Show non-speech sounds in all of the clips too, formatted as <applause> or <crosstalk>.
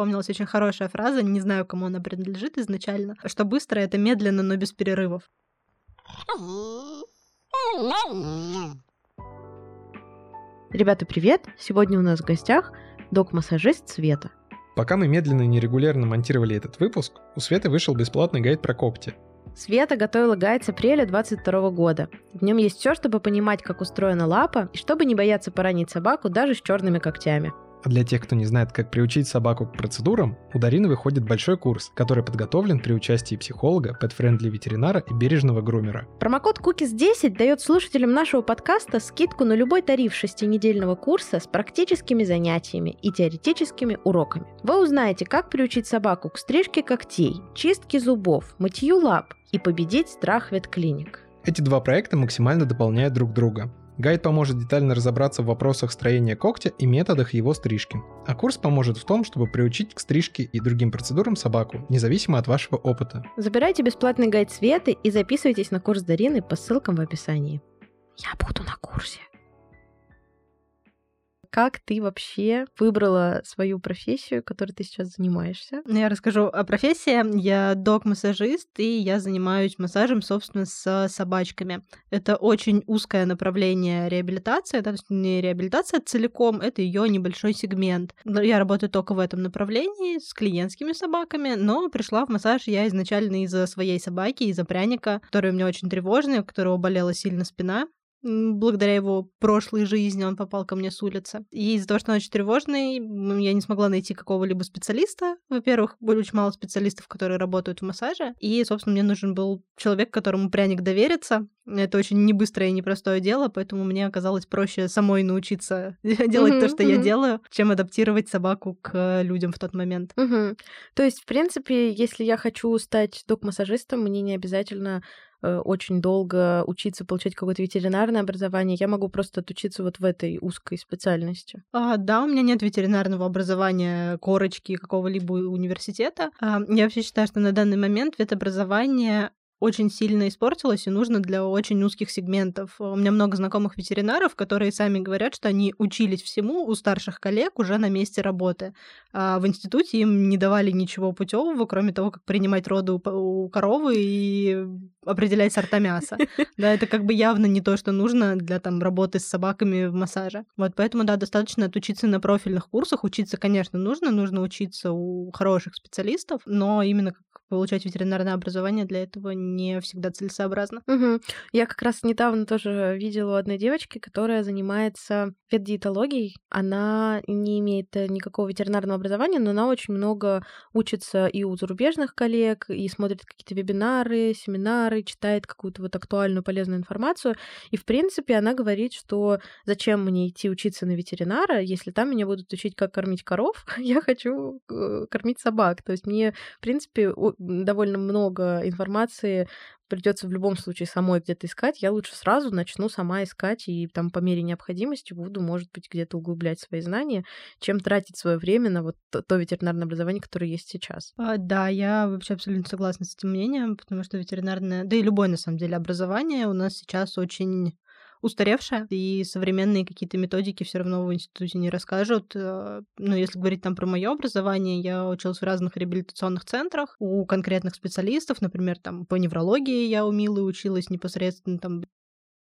вспомнилась очень хорошая фраза, не знаю, кому она принадлежит изначально, что быстро — это медленно, но без перерывов. Ребята, привет! Сегодня у нас в гостях док-массажист Света. Пока мы медленно и нерегулярно монтировали этот выпуск, у Светы вышел бесплатный гайд про когти. Света готовила гайд с апреля 22 года. В нем есть все, чтобы понимать, как устроена лапа, и чтобы не бояться поранить собаку даже с черными когтями. А для тех, кто не знает, как приучить собаку к процедурам, у Дарины выходит большой курс, который подготовлен при участии психолога, пэтфрендли ветеринара и бережного грумера. Промокод Cookies10 дает слушателям нашего подкаста скидку на любой тариф шестинедельного курса с практическими занятиями и теоретическими уроками. Вы узнаете, как приучить собаку к стрижке когтей, чистке зубов, мытью лап и победить страх ветклиник. Эти два проекта максимально дополняют друг друга. Гайд поможет детально разобраться в вопросах строения когтя и методах его стрижки. А курс поможет в том, чтобы приучить к стрижке и другим процедурам собаку, независимо от вашего опыта. Забирайте бесплатный гайд Светы и записывайтесь на курс Дарины по ссылкам в описании. Я буду на курсе как ты вообще выбрала свою профессию, которой ты сейчас занимаешься? Ну, я расскажу о профессии. Я док-массажист, и я занимаюсь массажем, собственно, с собачками. Это очень узкое направление реабилитации, да, то есть не реабилитация целиком, это ее небольшой сегмент. Я работаю только в этом направлении с клиентскими собаками, но пришла в массаж я изначально из-за своей собаки, из-за пряника, который у меня очень тревожный, у которого болела сильно спина благодаря его прошлой жизни он попал ко мне с улицы. И из-за того, что он очень тревожный, я не смогла найти какого-либо специалиста. Во-первых, очень мало специалистов, которые работают в массаже. И, собственно, мне нужен был человек, которому пряник доверится. Это очень небыстрое и непростое дело, поэтому мне оказалось проще самой научиться <laughs> делать то, что я делаю, чем адаптировать собаку к людям в тот момент. То есть, в принципе, если я хочу стать док-массажистом, мне не обязательно очень долго учиться, получать какое-то ветеринарное образование, я могу просто отучиться вот в этой узкой специальности. А, да, у меня нет ветеринарного образования, корочки какого-либо университета. А, я вообще считаю, что на данный момент ветобразование очень сильно испортилось и нужно для очень узких сегментов. У меня много знакомых ветеринаров, которые сами говорят, что они учились всему у старших коллег уже на месте работы. А в институте им не давали ничего путевого, кроме того, как принимать роды у коровы и определять сорта мяса. <laughs> Да, это как бы явно не то, что нужно для там работы с собаками в массаже. Вот поэтому, да, достаточно отучиться на профильных курсах. Учиться, конечно, нужно, нужно учиться у хороших специалистов, но именно как получать ветеринарное образование для этого не всегда целесообразно. Угу. Я как раз недавно тоже видела у одной девочки, которая занимается ветдиетологией. Она не имеет э, никакого ветеринарного образования, но она очень много учится и у зарубежных коллег, и смотрит какие-то вебинары, семинары, читает какую-то вот актуальную полезную информацию. И, в принципе, она говорит, что зачем мне идти учиться на ветеринара, если там меня будут учить, как кормить коров, <laughs> я хочу э, кормить собак. То есть мне, в принципе, довольно много информации придется в любом случае самой где-то искать, я лучше сразу начну сама искать и там по мере необходимости буду, может быть, где-то углублять свои знания, чем тратить свое время на вот то, то ветеринарное образование, которое есть сейчас. А, да, я вообще абсолютно согласна с этим мнением, потому что ветеринарное, да и любое на самом деле образование у нас сейчас очень устаревшая, и современные какие-то методики все равно в институте не расскажут. Э, Но ну, если говорить там про мое образование, я училась в разных реабилитационных центрах у конкретных специалистов, например, там по неврологии я у Милы училась непосредственно там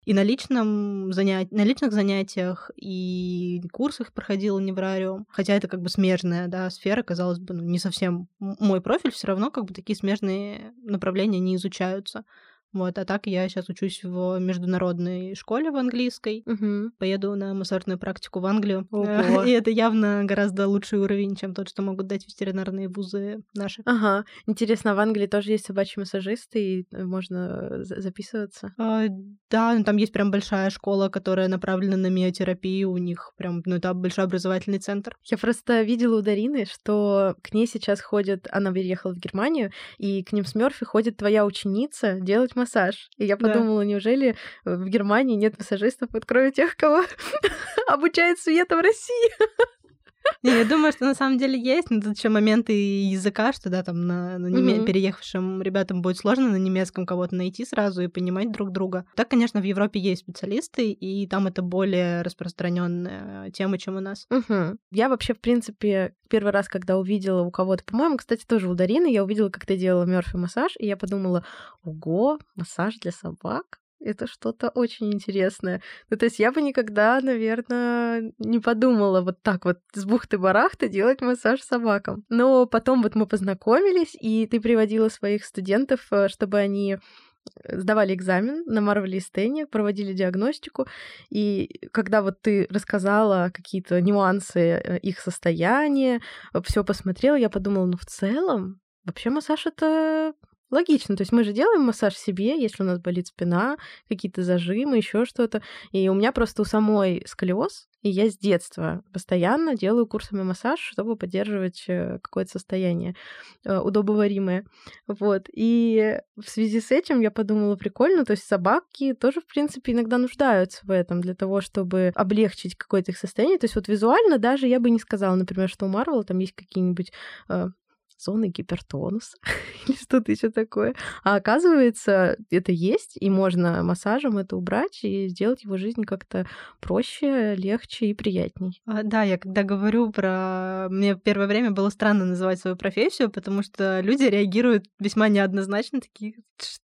и на личном занят... на личных занятиях, и курсах проходила неврариум. Хотя это как бы смежная да, сфера, казалось бы, ну, не совсем мой профиль, все равно как бы такие смежные направления не изучаются. Вот, а так я сейчас учусь в международной школе в английской. Угу. Поеду на массажную практику в Англию. Ого. <laughs> И это явно гораздо лучший уровень, чем тот, что могут дать ветеринарные вузы наши. Ага. Интересно, в Англии тоже есть собачьи массажисты, и э, можно записываться? А, да, ну, там есть прям большая школа, которая направлена на миотерапию. У них прям, ну, это большой образовательный центр. Я просто видела у Дарины, что к ней сейчас ходит, она переехала в Германию, и к ним с Мёрфи ходит твоя ученица делать массаж. И я подумала, да. неужели в Германии нет массажистов, вот кроме тех, кого <laughs> обучает Света в России? <laughs> <laughs> Не, я думаю, что на самом деле есть, но тут еще моменты языка, что да, там на, на неме... mm-hmm. переехавшим ребятам будет сложно на немецком кого-то найти сразу и понимать друг друга. Так, конечно, в Европе есть специалисты, и там это более распространенная тема, чем у нас. Угу. Я вообще, в принципе, первый раз, когда увидела у кого-то, по-моему, кстати, тоже у Дарины, я увидела, как ты делала мёрфи массаж, и я подумала, ого, массаж для собак? Это что-то очень интересное. Ну, то есть я бы никогда, наверное, не подумала вот так вот с бухты-барахты делать массаж собакам. Но потом вот мы познакомились, и ты приводила своих студентов, э, чтобы они сдавали экзамен на Марвеле и проводили диагностику, и когда вот ты рассказала какие-то нюансы э, их состояния, все посмотрела, я подумала, ну в целом Вообще массаж это Логично, то есть мы же делаем массаж себе, если у нас болит спина, какие-то зажимы, еще что-то. И у меня просто у самой сколиоз, и я с детства постоянно делаю курсами массаж, чтобы поддерживать э, какое-то состояние э, удобоваримое. Вот. И в связи с этим я подумала, прикольно, то есть собаки тоже, в принципе, иногда нуждаются в этом для того, чтобы облегчить какое-то их состояние. То есть вот визуально даже я бы не сказала, например, что у Марвела там есть какие-нибудь зоны гипертонуса <laughs> или что-то еще такое. А оказывается, это есть, и можно массажем это убрать и сделать его жизнь как-то проще, легче и приятней. А, да, я когда говорю про... Мне первое время было странно называть свою профессию, потому что люди реагируют весьма неоднозначно, такие,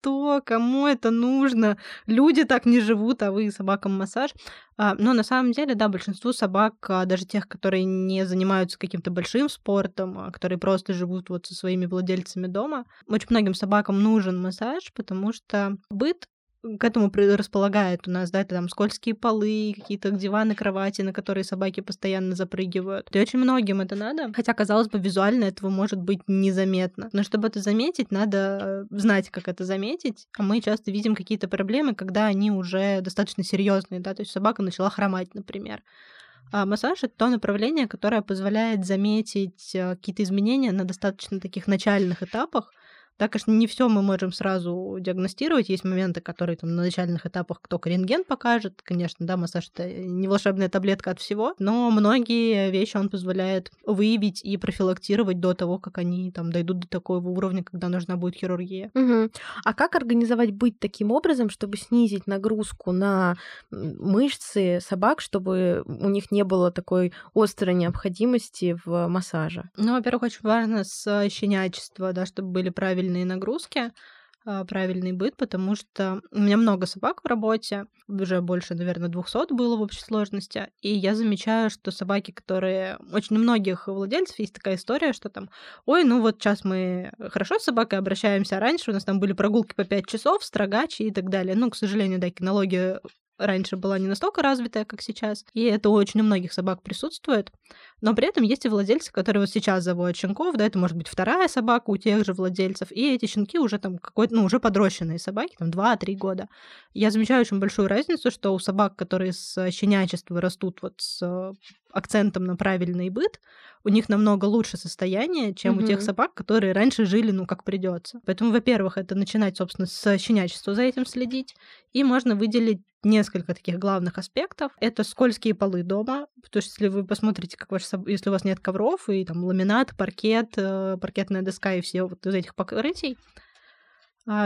что, кому это нужно? Люди так не живут, а вы собакам массаж. А, но на самом деле, да, большинству собак, а, даже тех, которые не занимаются каким-то большим спортом, а которые просто живут вот со своими владельцами дома, очень многим собакам нужен массаж, потому что быт к этому располагает у нас, да, это там скользкие полы, какие-то диваны, кровати, на которые собаки постоянно запрыгивают. И очень многим это надо, хотя, казалось бы, визуально этого может быть незаметно. Но чтобы это заметить, надо знать, как это заметить, а мы часто видим какие-то проблемы, когда они уже достаточно серьезные, да, то есть собака начала хромать, например. А массаж это то направление, которое позволяет заметить э, какие-то изменения на достаточно таких начальных этапах, да, конечно, не все мы можем сразу диагностировать. Есть моменты, которые там на начальных этапах только рентген покажет. Конечно, да, массаж это не волшебная таблетка от всего, но многие вещи он позволяет выявить и профилактировать до того, как они там дойдут до такого уровня, когда нужна будет хирургия. Угу. А как организовать быть таким образом, чтобы снизить нагрузку на мышцы собак, чтобы у них не было такой острой необходимости в массаже? Ну, во-первых, очень важно с щенячества, да, чтобы были правильные правильные нагрузки, а, правильный быт, потому что у меня много собак в работе, уже больше, наверное, 200 было в общей сложности, и я замечаю, что собаки, которые... Очень у многих владельцев есть такая история, что там, ой, ну вот сейчас мы хорошо с собакой обращаемся, а раньше у нас там были прогулки по 5 часов, строгачи и так далее. Ну, к сожалению, да, кинология раньше была не настолько развитая, как сейчас, и это очень у многих собак присутствует. Но при этом есть и владельцы, которые вот сейчас заводят щенков, да, это может быть вторая собака у тех же владельцев, и эти щенки уже там какой-то, ну, уже подрощенные собаки, там 2-3 года. Я замечаю очень большую разницу, что у собак, которые с щенячества растут вот с акцентом на правильный быт, у них намного лучше состояние, чем mm-hmm. у тех собак, которые раньше жили, ну, как придется. Поэтому, во-первых, это начинать, собственно, с щенячества за этим следить, и можно выделить несколько таких главных аспектов. Это скользкие полы дома, потому что если вы посмотрите, как ваш, если у вас нет ковров и там ламинат, паркет, э, паркетная доска и все вот из этих покрытий,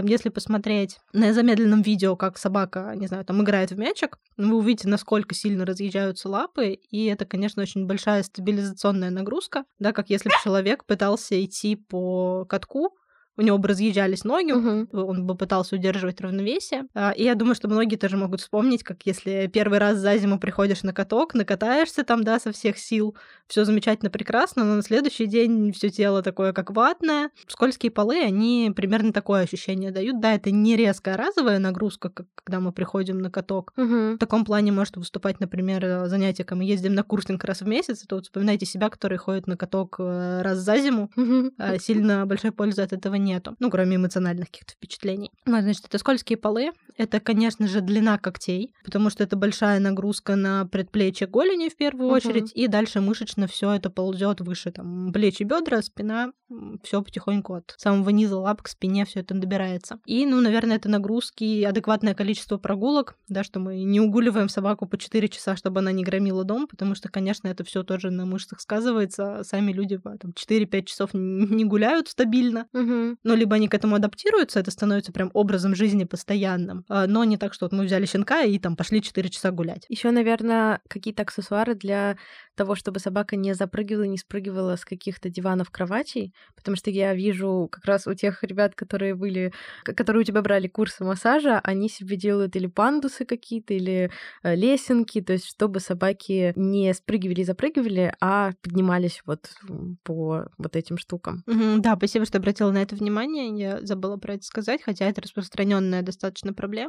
если посмотреть на замедленном видео, как собака, не знаю, там играет в мячик, вы увидите, насколько сильно разъезжаются лапы, и это, конечно, очень большая стабилизационная нагрузка, да, как если бы человек пытался идти по катку, у него бы разъезжались ноги, угу. он бы пытался удерживать равновесие. А, и я думаю, что многие тоже могут вспомнить, как если первый раз за зиму приходишь на каток, накатаешься там, да, со всех сил, все замечательно, прекрасно, но на следующий день все тело такое, как ватное. Скользкие полы, они примерно такое ощущение дают. Да, это не резкая разовая нагрузка, как когда мы приходим на каток. Угу. В таком плане может выступать, например, занятие, когда мы ездим на курсинг раз в месяц, то вот вспоминайте себя, которые ходят на каток э, раз за зиму. Угу. Сильно большой пользы от этого нет нету, ну, кроме эмоциональных каких-то впечатлений. Вот, значит, это скользкие полы, это, конечно же, длина когтей, потому что это большая нагрузка на предплечье голени в первую uh-huh. очередь, и дальше мышечно все это ползет выше, там, плечи, бедра, спина, все потихоньку от самого низа лап к спине все это добирается. И, ну, наверное, это нагрузки, адекватное количество прогулок, да, что мы не угуливаем собаку по 4 часа, чтобы она не громила дом, потому что, конечно, это все тоже на мышцах сказывается. Сами люди там 4-5 часов не гуляют стабильно, угу. но либо они к этому адаптируются, это становится прям образом жизни постоянным, а, но не так, что вот мы взяли щенка и там пошли 4 часа гулять. Еще, наверное, какие-то аксессуары для того, чтобы собака не запрыгивала, не спрыгивала с каких-то диванов, кроватей, потому что я вижу как раз у тех ребят, которые были, которые у тебя брали курсы массажа, они себе делают или пандусы какие-то, или э, лесенки, то есть чтобы собаки не спрыгивали и запрыгивали, а поднимались вот по вот этим штукам. да, спасибо, что обратила на это внимание. Я забыла про это сказать, хотя это распространенная достаточно проблема.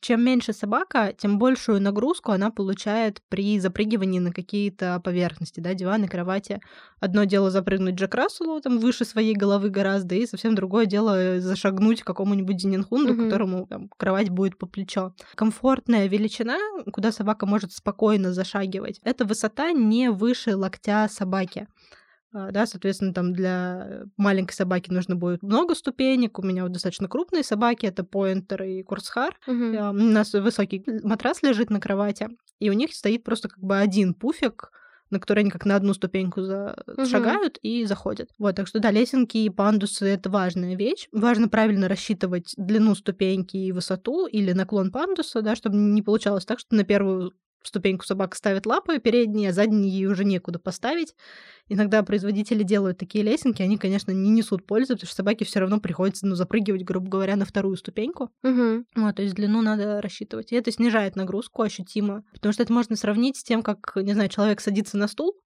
Чем меньше собака, тем большую нагрузку она получает при запрыгивании на какие-то поверхности да, диваны, кровати. Одно дело запрыгнуть Джек Расселу, там, выше своей головы гораздо, и совсем другое дело зашагнуть какому-нибудь Зенинхунду, mm-hmm. которому там, кровать будет по плечо. Комфортная величина, куда собака может спокойно зашагивать, это высота не выше локтя собаки да, соответственно, там для маленькой собаки нужно будет много ступенек. У меня вот достаточно крупные собаки, это поинтер и курсхар. Угу. У нас высокий матрас лежит на кровати, и у них стоит просто как бы один пуфик, на которые они как на одну ступеньку за... угу. шагают и заходят. Вот, так что да, лесенки и пандусы — это важная вещь. Важно правильно рассчитывать длину ступеньки и высоту или наклон пандуса, да, чтобы не получалось так, что на первую ступеньку собака ставит лапы передние, а задние ей уже некуда поставить. Иногда производители делают такие лесенки, они, конечно, не несут пользы, потому что собаке все равно приходится, ну, запрыгивать, грубо говоря, на вторую ступеньку. Угу. Вот, то есть длину надо рассчитывать. И это снижает нагрузку ощутимо, потому что это можно сравнить с тем, как, не знаю, человек садится на стул,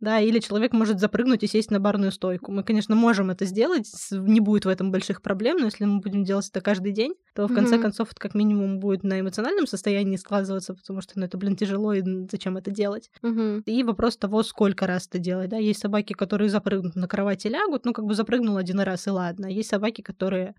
да, или человек может запрыгнуть и сесть на барную стойку. Мы, конечно, можем это сделать, не будет в этом больших проблем, но если мы будем делать это каждый день, то в конце mm-hmm. концов это как минимум будет на эмоциональном состоянии складываться, потому что, ну, это, блин, тяжело, и зачем это делать? Mm-hmm. И вопрос того, сколько раз это делать, да. Есть собаки, которые запрыгнут на кровати и лягут, ну, как бы запрыгнул один раз, и ладно. Есть собаки, которые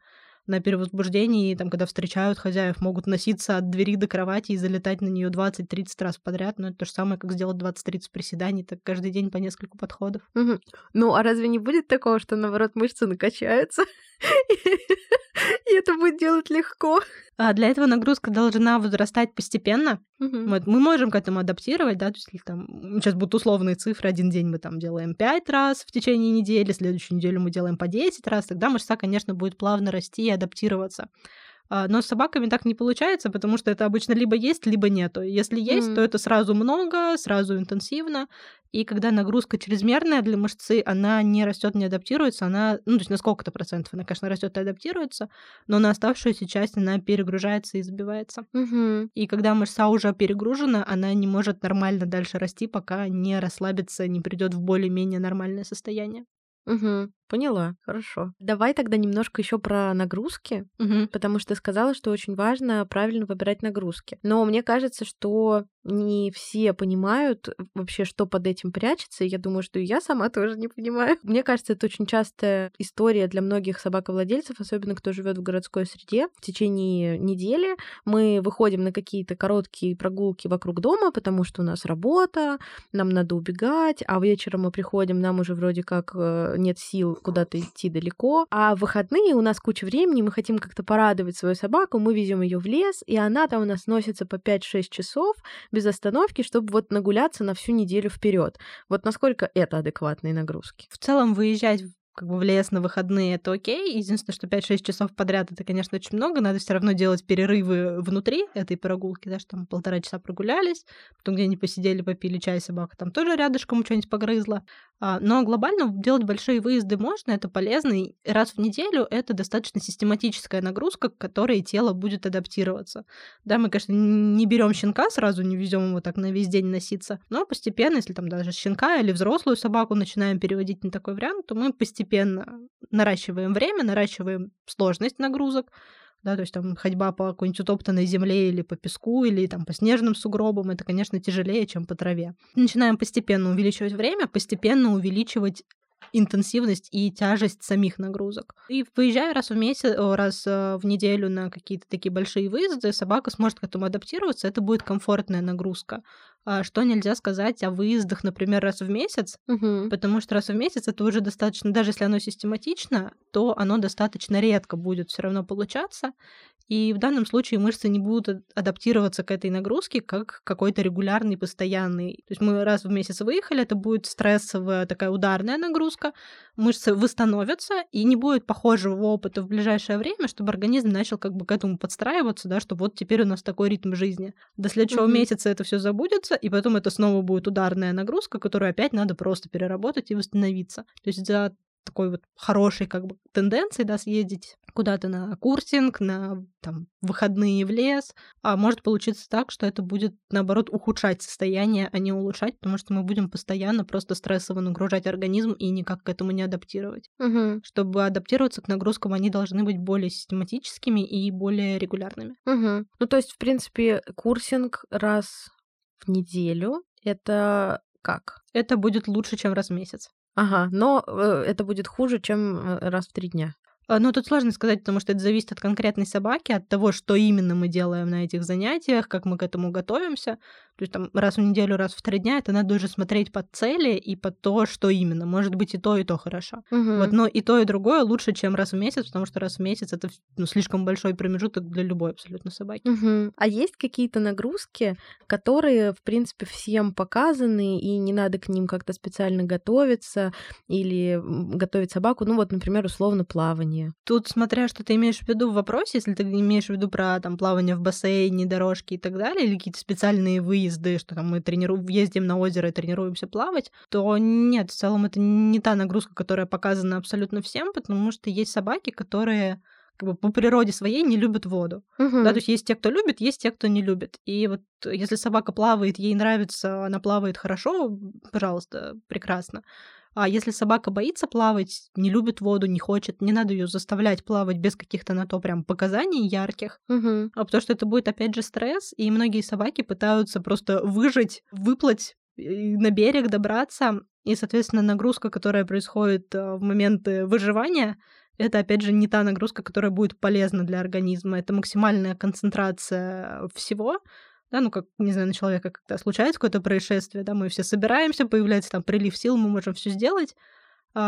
на перевозбуждении, там, когда встречают хозяев, могут носиться от двери до кровати и залетать на нее 20-30 раз подряд. Но это то же самое, как сделать 20-30 приседаний, так каждый день по несколько подходов. Угу. Ну, а разве не будет такого, что, наоборот, мышцы накачаются? <laughs> <laughs> И это будет делать легко. А для этого нагрузка должна возрастать постепенно. Угу. Вот, мы можем к этому адаптировать, да, то есть там сейчас будут условные цифры, один день мы там делаем 5 раз в течение недели, следующую неделю мы делаем по 10 раз, тогда мышца, конечно, будет плавно расти и адаптироваться. А, но с собаками так не получается, потому что это обычно либо есть, либо нету. Если есть, mm. то это сразу много, сразу интенсивно. И когда нагрузка чрезмерная для мышцы, она не растет, не адаптируется, она, ну, то есть на сколько-то процентов она, конечно, растет и адаптируется, но на оставшуюся часть она перегружается и забивается. Mm-hmm. И когда мышца уже перегружена, она не может нормально дальше расти, пока не расслабится, не придет в более-менее нормальное состояние. Угу. Поняла, хорошо. Давай тогда немножко еще про нагрузки, угу. потому что ты сказала, что очень важно правильно выбирать нагрузки. Но мне кажется, что не все понимают вообще, что под этим прячется, и я думаю, что и я сама <laughs> тоже не понимаю. Мне кажется, это очень частая история для многих собаковладельцев, особенно кто живет в городской среде. В течение недели мы выходим на какие-то короткие прогулки вокруг дома, потому что у нас работа, нам надо убегать, а вечером мы приходим, нам уже вроде как э, нет сил куда-то идти далеко. А в выходные у нас куча времени, мы хотим как-то порадовать свою собаку, мы везем ее в лес, и она там у нас носится по 5-6 часов без остановки, чтобы вот нагуляться на всю неделю вперед. Вот насколько это адекватные нагрузки? В целом выезжать как бы в лес на выходные, это окей. Единственное, что 5-6 часов подряд это, конечно, очень много. Надо все равно делать перерывы внутри этой прогулки, да, что там полтора часа прогулялись, потом где-нибудь посидели, попили чай, собака там тоже рядышком что-нибудь погрызла. А, но глобально делать большие выезды можно, это полезно. И раз в неделю это достаточно систематическая нагрузка, к которой тело будет адаптироваться. Да, мы, конечно, не берем щенка сразу, не везем его так на весь день носиться, но постепенно, если там даже щенка или взрослую собаку начинаем переводить на такой вариант, то мы постепенно постепенно наращиваем время, наращиваем сложность нагрузок, да, то есть там ходьба по какой-нибудь утоптанной земле или по песку, или там по снежным сугробам, это, конечно, тяжелее, чем по траве. Начинаем постепенно увеличивать время, постепенно увеличивать интенсивность и тяжесть самих нагрузок. И выезжая раз в месяц, раз в неделю на какие-то такие большие выезды, собака сможет к этому адаптироваться, это будет комфортная нагрузка. А что нельзя сказать о выездах, например, раз в месяц, Мгм. потому что раз в месяц это уже достаточно, даже если оно систематично, то оно достаточно редко будет все равно получаться. И в данном случае мышцы не будут ад- адаптироваться к этой нагрузке как какой-то регулярный, постоянный. То есть мы раз в месяц выехали, это будет стрессовая такая ударная нагрузка, мышцы восстановятся, и не будет похожего опыта в ближайшее время, чтобы организм начал как бы к этому подстраиваться, да, что вот теперь у нас такой ритм жизни. До следующего Мгм. месяца это все забудется, и потом это снова будет ударная нагрузка, которую опять надо просто переработать и восстановиться. То есть за такой вот хорошей как бы тенденцией, да, съездить куда-то на курсинг, на там, выходные в лес, а может получиться так, что это будет, наоборот, ухудшать состояние, а не улучшать, потому что мы будем постоянно просто стрессово нагружать организм и никак к этому не адаптировать. Мгм. Чтобы адаптироваться к нагрузкам, они должны быть более систематическими и более регулярными. Мгм. Ну, то есть, в принципе, курсинг раз в неделю это как? Это будет лучше, чем раз в месяц. Ага, но э, это будет хуже, чем э, раз в три дня. А, Ну, тут сложно сказать, потому что это зависит от конкретной собаки, от того, что именно мы делаем на этих занятиях, как мы к этому готовимся. То есть там раз в неделю, раз в три дня, это надо уже смотреть под цели и под то, что именно. Может быть и то, и то хорошо. Мгм. Вот, но и то, и другое лучше, чем раз в месяц, потому что раз в месяц это ну, слишком большой промежуток для любой абсолютно собаки. Мгм. А есть какие-то нагрузки, которые, в принципе, всем показаны, и не надо к ним как-то специально готовиться или готовить собаку? Ну вот, например, условно плавание. Тут, смотря что ты имеешь в виду в вопросе, если ты имеешь в виду про там плавание в бассейне, дорожки и так далее, или какие-то специальные выезды, что там мы трениру... ездим на озеро и тренируемся плавать, то нет, в целом это не та нагрузка, которая показана абсолютно всем, потому что есть собаки, которые как бы по природе своей не любят воду. Мгм. Да, то есть есть те, кто любит, есть те, кто не любит. И вот если собака плавает, ей нравится, она плавает хорошо, пожалуйста, прекрасно. А если собака боится плавать, не любит воду, не хочет, не надо ее заставлять плавать без каких-то на то прям показаний ярких, а потому что это будет опять же стресс, и многие собаки пытаются просто выжить, выплыть на берег добраться, и, соответственно, нагрузка, которая происходит э, в моменты выживания, это, опять же, не та нагрузка, которая будет полезна для организма. Это максимальная концентрация всего. Да, ну, как, не знаю, на человека когда случается какое-то происшествие, да, мы все собираемся, появляется там прилив сил, мы можем все сделать,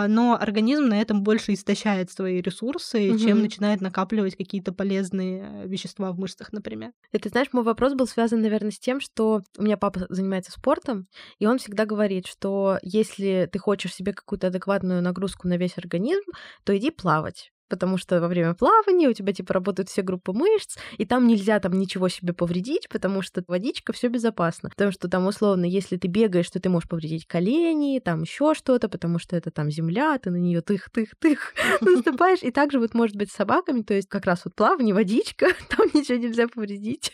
но организм на этом больше истощает свои ресурсы, чем Мгм. начинает накапливать какие-то полезные э, вещества в мышцах, например. Это, знаешь, мой вопрос был связан, наверное, с тем, что у меня папа занимается спортом, и он всегда говорит, что если ты хочешь себе какую-то адекватную нагрузку на весь организм, то иди плавать. Потому что во время плавания у тебя типа работают все группы мышц, и там нельзя там ничего себе повредить, потому что водичка все безопасно. Потому что там условно, если ты бегаешь, то ты можешь повредить колени, там еще что-то, потому что это там земля, ты на нее тых-тых-тых <laughs> наступаешь. И также вот может быть с собаками, то есть как раз вот плавание, водичка, <laughs> там ничего нельзя повредить.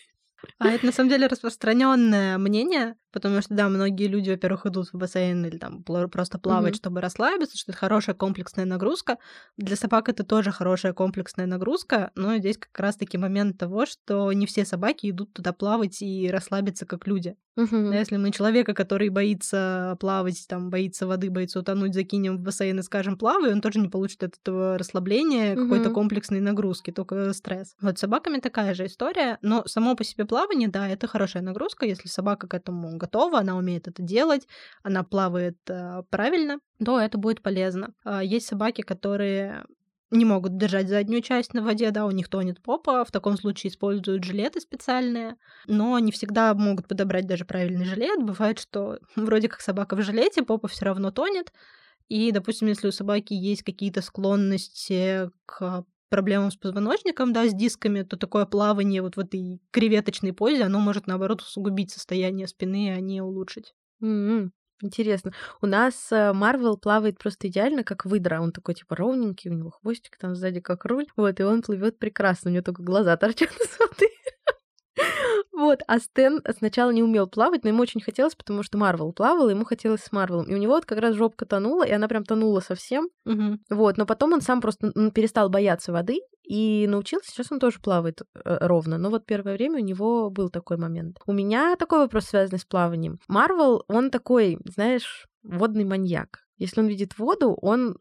А это на самом деле распространенное мнение, потому что, да, многие люди, во-первых, идут в бассейн или там просто плавать, Мгм. чтобы расслабиться, что это хорошая комплексная нагрузка. Для собак это тоже хорошая комплексная нагрузка, но здесь как раз-таки момент того, что не все собаки идут туда плавать и расслабиться, как люди. Да, если мы человека, который боится плавать, там, боится воды, боится утонуть, закинем в бассейн и скажем плавай, он тоже не получит от этого расслабления, какой-то Мгм. комплексной нагрузки, только стресс. Вот с собаками такая же история, но само по себе плавание, да, это хорошая нагрузка, если собака к этому готова, она умеет это делать, она плавает э, правильно, то это будет полезно. А Есть собаки, которые не могут держать заднюю часть на воде, да, у них тонет попа, в таком случае используют жилеты специальные, но не всегда могут подобрать даже правильный жилет. Бывает, что вроде как собака в жилете, попа все равно тонет, и, допустим, если у собаки есть какие-то склонности к проблемам с позвоночником, да, с дисками, то такое плавание вот в этой креветочной позе, оно может, наоборот, усугубить состояние спины, а не улучшить. М, Интересно. У нас э, Марвел плавает просто идеально, как выдра. Он такой, типа, ровненький, у него хвостик там сзади как руль. Вот, и он плывет прекрасно. У него только глаза торчат <laughs> из воды. Вот, а Стэн сначала не умел плавать, но ему очень хотелось, потому что Марвел плавал, ему хотелось с Марвелом. И у него вот как раз жопка тонула, и она прям тонула совсем. Мгм. Вот, но потом он сам просто перестал бояться воды и научился. Сейчас он тоже плавает э, ровно. Но вот первое время у него был такой момент. У меня такой вопрос, связанный с плаванием. Марвел, он такой, знаешь, водный маньяк. Если он видит воду, он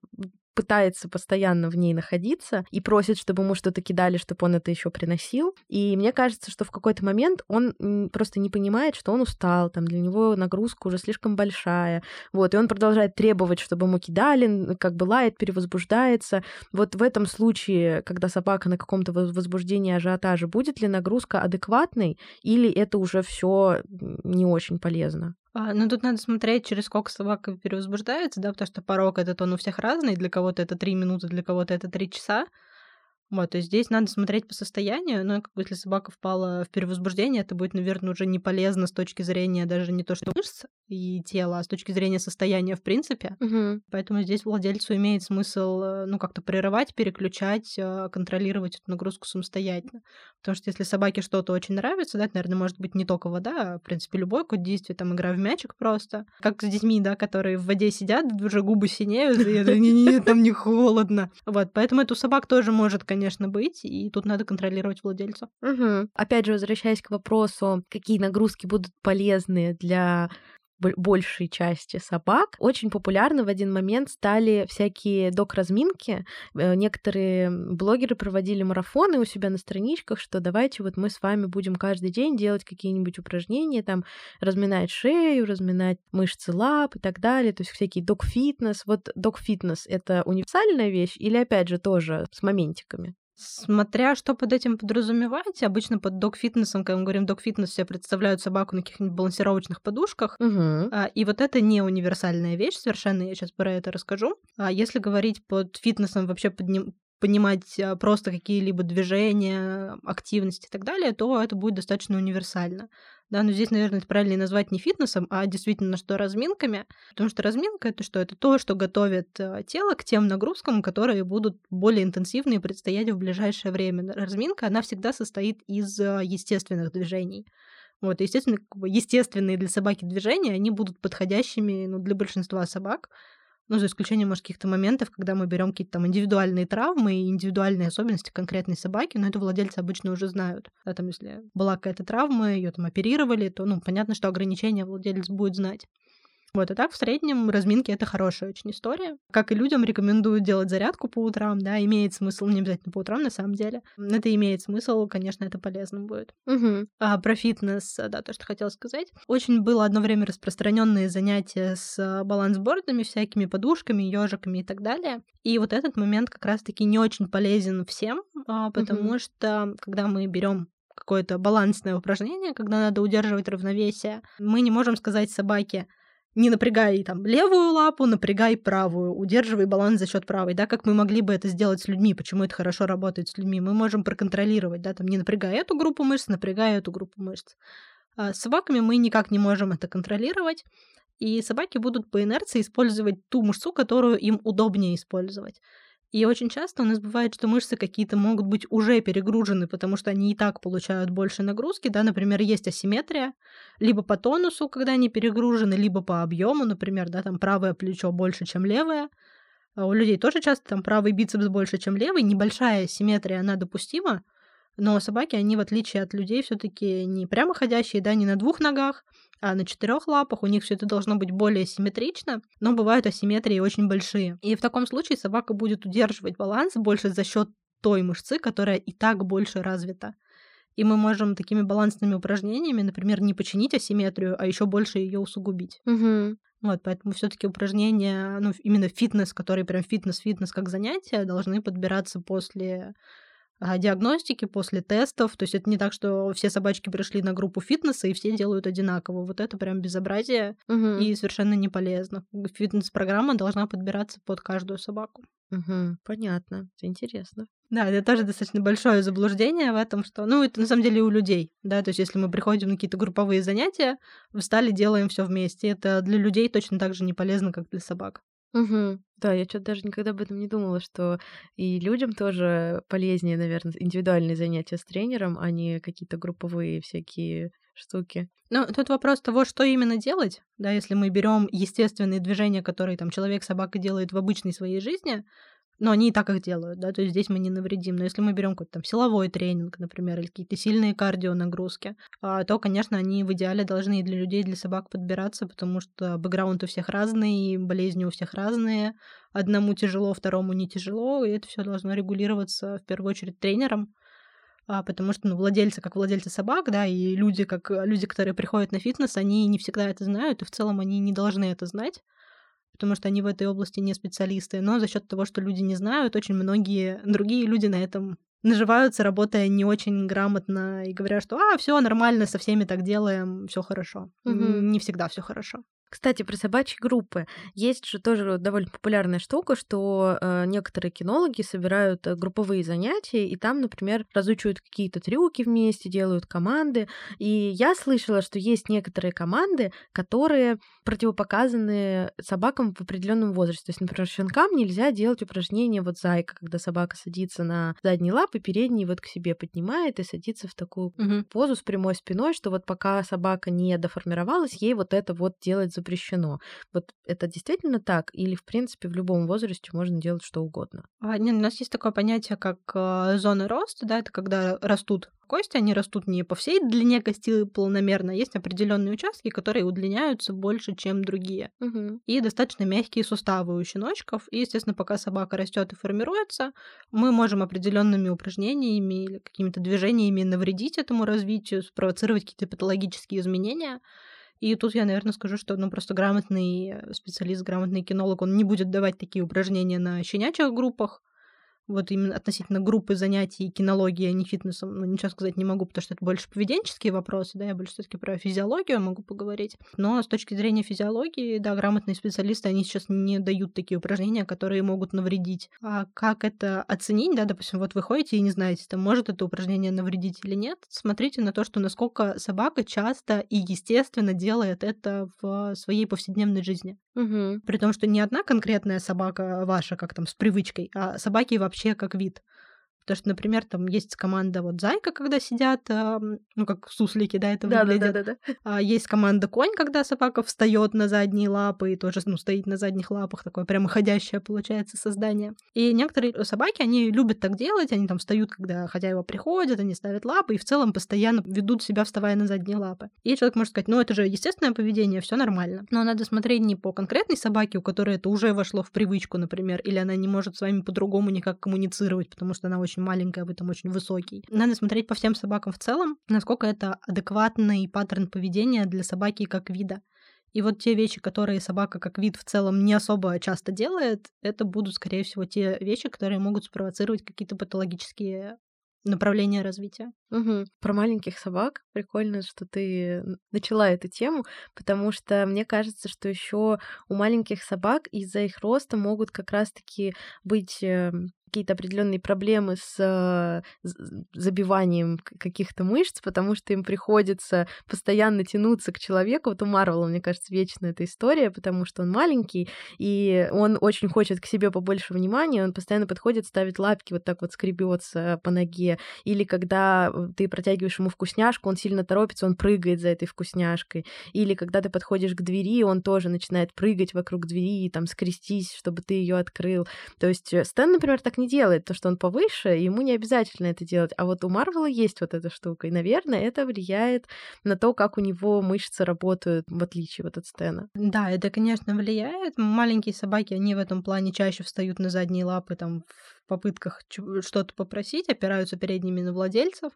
пытается постоянно в ней находиться и просит, чтобы ему что-то кидали, чтобы он это еще приносил. И мне кажется, что в какой-то момент он просто не понимает, что он устал, там для него нагрузка уже слишком большая. Вот, и он продолжает требовать, чтобы ему кидали, как бы лает, перевозбуждается. Вот в этом случае, когда собака на каком-то возбуждении ажиотаже, будет ли нагрузка адекватной, или это уже все не очень полезно? А, ну, тут надо смотреть, через сколько собака перевозбуждается, да, потому что порог этот, он у всех разный, для кого-то это 3 минуты, для кого-то это 3 часа. Вот, то есть здесь надо смотреть по состоянию, но как бы если собака впала в перевозбуждение, это будет, наверное, уже не полезно с точки зрения даже не то, что мышц и тела, а с точки зрения состояния в принципе. Угу. Поэтому здесь владельцу имеет смысл, э, ну, как-то прерывать, переключать, э, контролировать эту нагрузку самостоятельно. Потому что если собаке что-то очень нравится, да, это, наверное, может быть не только вода, а, в принципе, любой какое действие, там, игра в мячик просто. Как с детьми, да, которые в воде сидят, уже губы синеют, и это, не, там не холодно. Вот, поэтому эту собак тоже может, конечно, конечно, быть, и тут надо контролировать владельца. Угу. Опять же, возвращаясь к вопросу, какие нагрузки будут полезны для большей части собак. Очень популярны в один момент стали всякие док-разминки. Э, некоторые блогеры проводили марафоны у себя на страничках, что давайте вот мы с вами будем каждый день делать какие-нибудь упражнения, там разминать шею, разминать мышцы лап и так далее, то есть всякие док-фитнес. Вот док-фитнес — это универсальная вещь или, опять же, тоже с моментиками? Смотря что под этим подразумевать, обычно под док-фитнесом, когда мы говорим док-фитнес, все представляют собаку на каких-нибудь балансировочных подушках. Угу. И вот это не универсальная вещь совершенно, я сейчас про это расскажу. А если говорить под фитнесом, вообще под ним понимать а, просто какие-либо движения, активности и так далее, то это будет достаточно универсально. Да, но здесь, наверное, это правильно назвать не фитнесом, а действительно что разминками, потому что разминка это что? Это то, что готовит а, тело к тем нагрузкам, которые будут более интенсивные предстоять в ближайшее время. Разминка, она всегда состоит из а, естественных движений. Вот, естественно, естественные для собаки движения, они будут подходящими ну, для большинства собак, ну, за исключением, может, каких-то моментов, когда мы берем какие-то там индивидуальные травмы и индивидуальные особенности конкретной собаки, но это владельцы обычно уже знают. Да, там, если была какая-то травма, ее там оперировали, то, ну, понятно, что ограничения владелец будет знать. Вот, а так в среднем разминки это хорошая очень история. Как и людям рекомендуют делать зарядку по утрам, да, имеет смысл, не обязательно по утрам на самом деле. Это имеет смысл, конечно, это полезно будет. Угу. А про фитнес, да, то, что хотела сказать. Очень было одно время распространенные занятия с балансбордами, всякими подушками, ежиками и так далее. И вот этот момент как раз-таки не очень полезен всем, а, потому угу. что когда мы берем какое-то балансное упражнение, когда надо удерживать равновесие, мы не можем сказать собаке, не напрягай там левую лапу, напрягай правую, удерживай баланс за счет правой, да, как мы могли бы это сделать с людьми, почему это хорошо работает с людьми, мы можем проконтролировать, да, там не напрягай эту группу мышц, напрягай эту группу мышц. А с собаками мы никак не можем это контролировать, и собаки будут по инерции использовать ту мышцу, которую им удобнее использовать. И очень часто у нас бывает, что мышцы какие-то могут быть уже перегружены, потому что они и так получают больше нагрузки, да, например, есть асимметрия, либо по тонусу, когда они перегружены, либо по объему, например, да, там правое плечо больше, чем левое. А у людей тоже часто там правый бицепс больше, чем левый, небольшая симметрия, она допустима, но собаки, они, в отличие от людей, все-таки не прямоходящие, да, не на двух ногах, а на четырех лапах. У них все это должно быть более симметрично, но бывают асимметрии очень большие. И в таком случае собака будет удерживать баланс больше за счет той мышцы, которая и так больше развита. И мы можем такими балансными упражнениями, например, не починить асимметрию, а еще больше ее усугубить. Угу. Вот, поэтому все-таки упражнения, ну, именно фитнес, которые прям фитнес-фитнес как занятия, должны подбираться после а, диагностики, после тестов. То есть это не так, что все собачки пришли на группу фитнеса и все делают одинаково. Вот это прям безобразие угу. и совершенно не полезно. Фитнес-программа должна подбираться под каждую собаку. Угу, понятно, это интересно. Да, это тоже достаточно большое заблуждение в этом, что, ну, это на самом деле у людей, да, то есть если мы приходим на какие-то групповые занятия, встали, делаем все вместе, это для людей точно так же не полезно, как для собак. Угу. Да, я что-то даже никогда об этом не думала, что и людям тоже полезнее, наверное, индивидуальные занятия с тренером, а не какие-то групповые всякие штуки. Ну, тут вопрос того, что именно делать, да, если мы берем естественные движения, которые там человек, собака делает в обычной своей жизни, Но они и так их делают, да, то есть здесь мы не навредим. Но если мы берем какой-то там силовой тренинг, например, или какие-то сильные кардионагрузки, а, то, конечно, они в идеале должны и для людей, и для собак подбираться, потому что бэкграунд у всех разный, болезни у всех разные. Одному тяжело, второму не тяжело, и это все должно регулироваться в первую очередь тренером, а, потому что ну, владельцы, как владельцы собак, да, и люди, как люди, которые приходят на фитнес, они не всегда это знают, и в целом они не должны это знать, потому что они в этой области не специалисты. Но за счет того, что люди не знают, очень многие другие люди на этом наживаются, работая не очень грамотно и говорят, что а, все нормально, со всеми так делаем, все хорошо. Угу. Не всегда все хорошо. Кстати, про собачьи группы. Есть же тоже довольно популярная штука, что э, некоторые кинологи собирают э, групповые занятия, и там, например, разучивают какие-то трюки вместе, делают команды. И я слышала, что есть некоторые команды, которые противопоказаны собакам в определенном возрасте. То есть, например, щенкам нельзя делать упражнение вот зайка, когда собака садится на задние лапы, передние вот к себе поднимает и садится в такую угу. позу с прямой спиной, что вот пока собака не доформировалась, ей вот это вот делать запрещено. Вот это действительно так? Или, в принципе, в любом возрасте можно делать что угодно? А, нет, у нас есть такое понятие, как э, зона роста, да, это когда растут кости, они растут не по всей длине кости полномерно, есть определенные участки, которые удлиняются больше, чем другие. Угу. И достаточно мягкие суставы у щеночков. И, естественно, пока собака растет и формируется, мы можем определенными упражнениями или какими-то движениями навредить этому развитию, спровоцировать какие-то патологические изменения. И тут я, наверное, скажу, что ну, просто грамотный э, специалист, грамотный кинолог, он не будет давать такие упражнения на щенячьих группах, вот именно относительно группы занятий кинологии, а не фитнесом, ну, ничего сказать не могу, потому что это больше поведенческие вопросы, да, я больше все таки про физиологию могу поговорить. Но с точки зрения физиологии, да, грамотные специалисты, они сейчас не дают такие упражнения, которые могут навредить. А как это оценить, да, допустим, вот вы ходите и не знаете, там, может это упражнение навредить или нет, смотрите на то, что насколько собака часто и естественно делает это в своей повседневной жизни. Угу. При том, что не одна конкретная собака ваша, как там с привычкой, а собаки вообще как вид. Потому что, например, там есть команда вот зайка, когда сидят, ну, как суслики, да, это да. Да, да, да, да. А есть команда конь, когда собака встает на задние лапы и тоже, ну, стоит на задних лапах, такое прямо ходящее получается создание. И некоторые собаки, они любят так делать, они там встают, когда хозяева приходят, они ставят лапы и в целом постоянно ведут себя, вставая на задние лапы. И человек может сказать, ну, это же естественное поведение, все нормально. Но надо смотреть не по конкретной собаке, у которой это уже вошло в привычку, например, или она не может с вами по-другому никак коммуницировать, потому что она очень очень маленькая, вы там очень высокий. Надо смотреть по всем собакам в целом, насколько это адекватный паттерн поведения для собаки как вида. И вот те вещи, которые собака как вид в целом не особо часто делает, это будут, скорее всего, те вещи, которые могут спровоцировать какие-то патологические направления развития. Угу. Про маленьких собак прикольно, что ты начала эту тему, потому что мне кажется, что еще у маленьких собак из-за их роста могут как раз-таки быть эм, какие-то определенные проблемы с э, забиванием каких-то мышц, потому что им приходится постоянно тянуться к человеку. Вот у Марвела, мне кажется, вечно эта история, потому что он маленький, и он очень хочет к себе побольше внимания, он постоянно подходит, ставит лапки, вот так вот скребется по ноге. Или когда э, ты протягиваешь ему вкусняшку, он сильно торопится, он прыгает за этой вкусняшкой. Или когда ты подходишь к двери, он тоже начинает прыгать вокруг двери, там скрестись, чтобы ты ее открыл. То есть э, Стэн, например, так не не делает, то, что он повыше, ему не обязательно это делать. А вот у Марвела есть вот эта штука, и, наверное, это влияет на то, как у него мышцы работают, в отличие вот от Стена. Да, это, конечно, влияет. Маленькие собаки, они в этом плане чаще встают на задние лапы, там, в попытках что-то попросить, опираются передними на владельцев.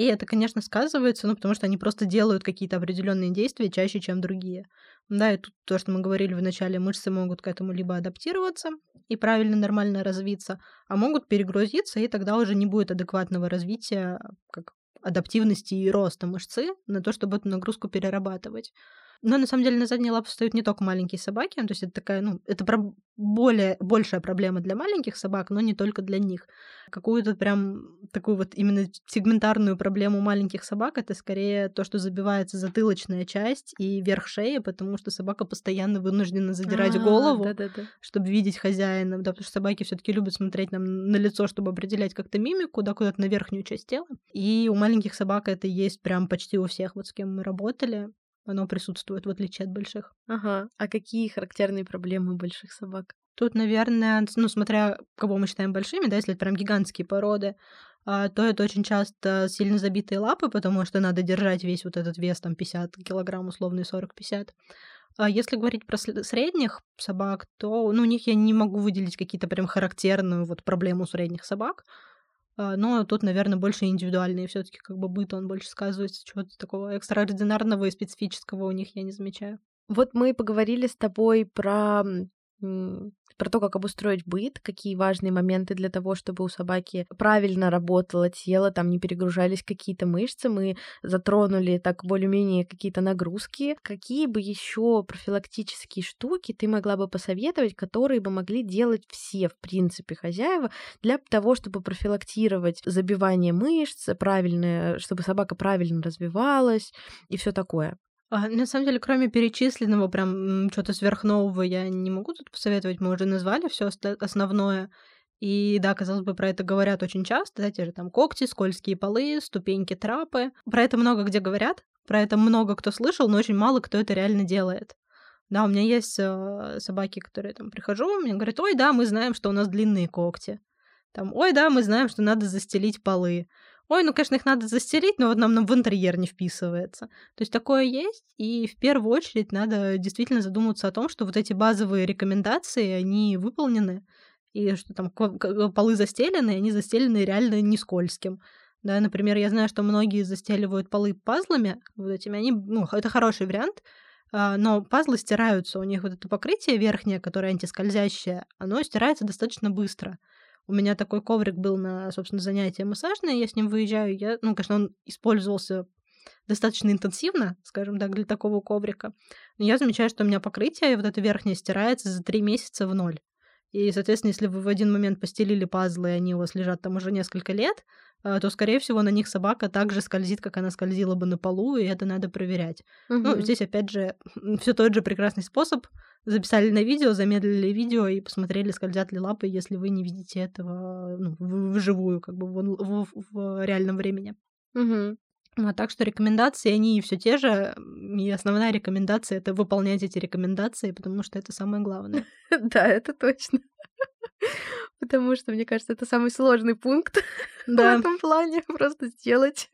И это, конечно, сказывается, ну, потому что они просто делают какие-то определенные действия чаще, чем другие. Да, и тут то, что мы говорили в начале, мышцы могут к этому либо адаптироваться и правильно, нормально развиться, а могут перегрузиться, и тогда уже не будет адекватного развития, как адаптивности и роста мышцы на то, чтобы эту нагрузку перерабатывать. Но на самом деле на задние лапы встают не только маленькие собаки, то есть это такая, ну, это про более, большая проблема для маленьких собак, но не только для них. Какую-то прям такую вот именно сегментарную проблему маленьких собак это скорее то, что забивается затылочная часть и верх шеи, потому что собака постоянно вынуждена задирать А-а-а, голову, да-да-да. чтобы видеть хозяина, да, потому что собаки все-таки любят смотреть нам на лицо, чтобы определять как-то мимику, да, куда-то на верхнюю часть тела. И у маленьких собак это есть прям почти у всех, вот с кем мы работали оно присутствует, в отличие от больших. Ага. А какие характерные проблемы больших собак? Тут, наверное, ну, смотря кого мы считаем большими, да, если это прям гигантские породы, а, то это очень часто сильно забитые лапы, потому что надо держать весь вот этот вес, там, 50 килограмм, условный 40-50. А если говорить про средних собак, то ну, у них я не могу выделить какие-то прям характерную вот проблему средних собак. А, но тут, наверное, больше индивидуальные все таки как бы быт, он больше сказывается. Чего-то такого экстраординарного и специфического у них я не замечаю. Вот мы поговорили с тобой про про то, как обустроить быт, какие важные моменты для того, чтобы у собаки правильно работало тело, там не перегружались какие-то мышцы. Мы затронули так более-менее какие-то нагрузки. Какие бы еще профилактические штуки ты могла бы посоветовать, которые бы могли делать все, в принципе, хозяева для того, чтобы профилактировать забивание мышц, правильное, чтобы собака правильно развивалась и все такое? А, на самом деле, кроме перечисленного, прям что-то сверхнового я не могу тут посоветовать. Мы уже назвали все основное. И да, казалось бы, про это говорят очень часто, да, те же там когти, скользкие полы, ступеньки, трапы. Про это много где говорят, про это много кто слышал, но очень мало кто это реально делает. Да, у меня есть э, собаки, которые там прихожу, мне говорят, ой, да, мы знаем, что у нас длинные когти. Там, ой, да, мы знаем, что надо застелить полы. Ой, ну, конечно, их надо застелить, но вот нам в интерьер не вписывается. То есть такое есть, и в первую очередь надо действительно задуматься о том, что вот эти базовые рекомендации, они выполнены, и что там полы застелены, они застелены реально не скользким. Да, например, я знаю, что многие застеливают полы пазлами, вот этими, они, ну, это хороший вариант, а, но пазлы стираются, у них вот это покрытие верхнее, которое антискользящее, оно стирается достаточно быстро. У меня такой коврик был на, собственно, занятия массажные, я с ним выезжаю. Я, ну, конечно, он использовался достаточно интенсивно, скажем так, для такого коврика. Но я замечаю, что у меня покрытие, вот это верхнее, стирается за три месяца в ноль. И, соответственно, если вы в один момент постелили пазлы, и они у вас лежат там уже несколько лет, а, то, скорее всего, на них собака так же скользит, как она скользила бы на полу, и это надо проверять. Угу. Ну, здесь, опять же, <laughs> все тот же прекрасный способ записали на видео, замедлили видео и посмотрели, скользят ли лапы, если вы не видите этого ну, вживую, как бы в, в, в реальном времени. Угу. А так что рекомендации, они все те же, и основная рекомендация — это выполнять эти рекомендации, потому что это самое главное. <laughs> Да, это точно. <laughs> Потому что, мне кажется, это самый сложный пункт <laughs> да. в этом плане. Просто сделать.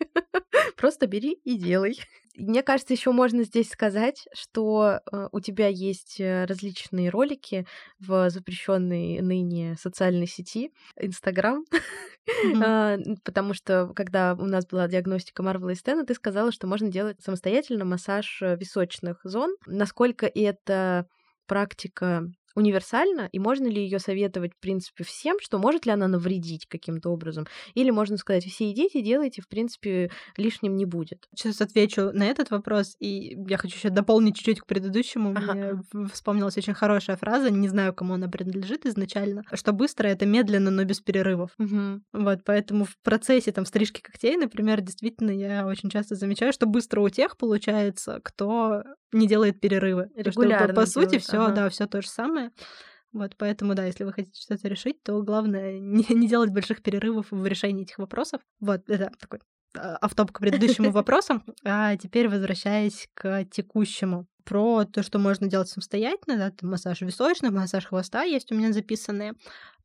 Просто бери и делай. Мне кажется, еще можно здесь сказать, что э, у тебя есть э, различные ролики в запрещенной ныне социальной сети Инстаграм, <laughs> mm-hmm. потому что когда у нас была диагностика Марвела и Стена, ты сказала, что можно делать самостоятельно массаж э, височных зон. Насколько это практика универсальна, и можно ли ее советовать, в принципе, всем, что может ли она навредить каким-то образом? Или можно сказать, все идите, делайте, в принципе, лишним не будет. Сейчас отвечу на этот вопрос, и я хочу еще дополнить чуть-чуть к предыдущему. Ага. Мне вспомнилась очень хорошая фраза, не знаю, кому она принадлежит изначально, что быстро — это медленно, но без перерывов. Угу. Вот, поэтому в процессе там стрижки когтей, например, действительно я очень часто замечаю, что быстро у тех получается, кто не делает перерывы. Регулярно. Что, по, по сути, все, ага. да, все то же самое. Вот, поэтому, да, если вы хотите что-то решить, то главное <laughs> не, не делать больших перерывов в решении этих вопросов. Вот, это такой а, автоп к предыдущему <laughs> вопросу. А теперь возвращаясь к текущему. Про то, что можно делать самостоятельно, да, массаж височных, массаж хвоста есть у меня записанные.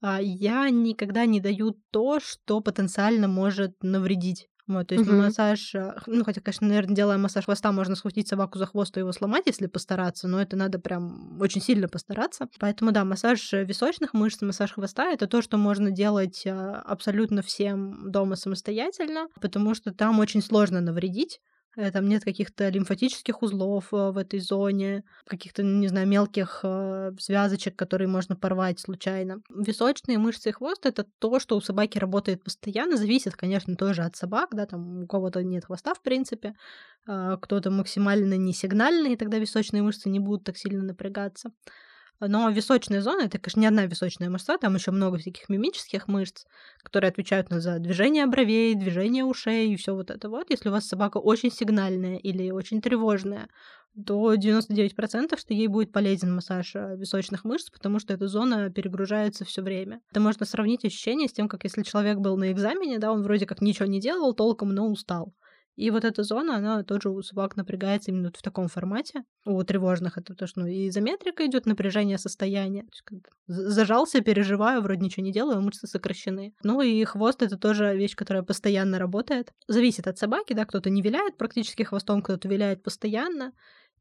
А, я никогда не даю то, что потенциально может навредить вот, то есть угу. массаж, э, ну, хотя, конечно, наверное, делая массаж хвоста, можно схватить собаку за хвост и его сломать, если постараться, но это надо прям очень сильно постараться. Поэтому, да, массаж височных мышц, массаж хвоста — это то, что можно делать э, абсолютно всем дома самостоятельно, потому что там очень сложно навредить. Э, там нет каких-то лимфатических узлов э, в этой зоне, каких-то, не знаю, мелких э, связочек, которые можно порвать случайно. Височные мышцы и хвост — это то, что у собаки работает постоянно, зависит, конечно, тоже от собак, да, там у кого-то нет хвоста, в принципе, а кто-то максимально не сигнальный, и тогда височные мышцы не будут так сильно напрягаться. Но височная зона это, конечно, не одна височная мышца, там еще много всяких мимических мышц, которые отвечают за движение бровей, движение ушей и все вот это вот. Если у вас собака очень сигнальная или очень тревожная, то 99% что ей будет полезен массаж э, височных мышц, потому что эта зона перегружается все время. Это можно сравнить ощущение с тем, как если человек был на экзамене, да, он вроде как ничего не делал толком, но устал. И вот эта зона, она тоже у собак напрягается именно в таком формате. У тревожных это то, что ну, и изометрика идет напряжение состояния. Зажался, переживаю, вроде ничего не делаю, мышцы сокращены. Ну и хвост это тоже вещь, которая постоянно работает. Зависит от собаки, да, кто-то не виляет практически хвостом, кто-то виляет постоянно.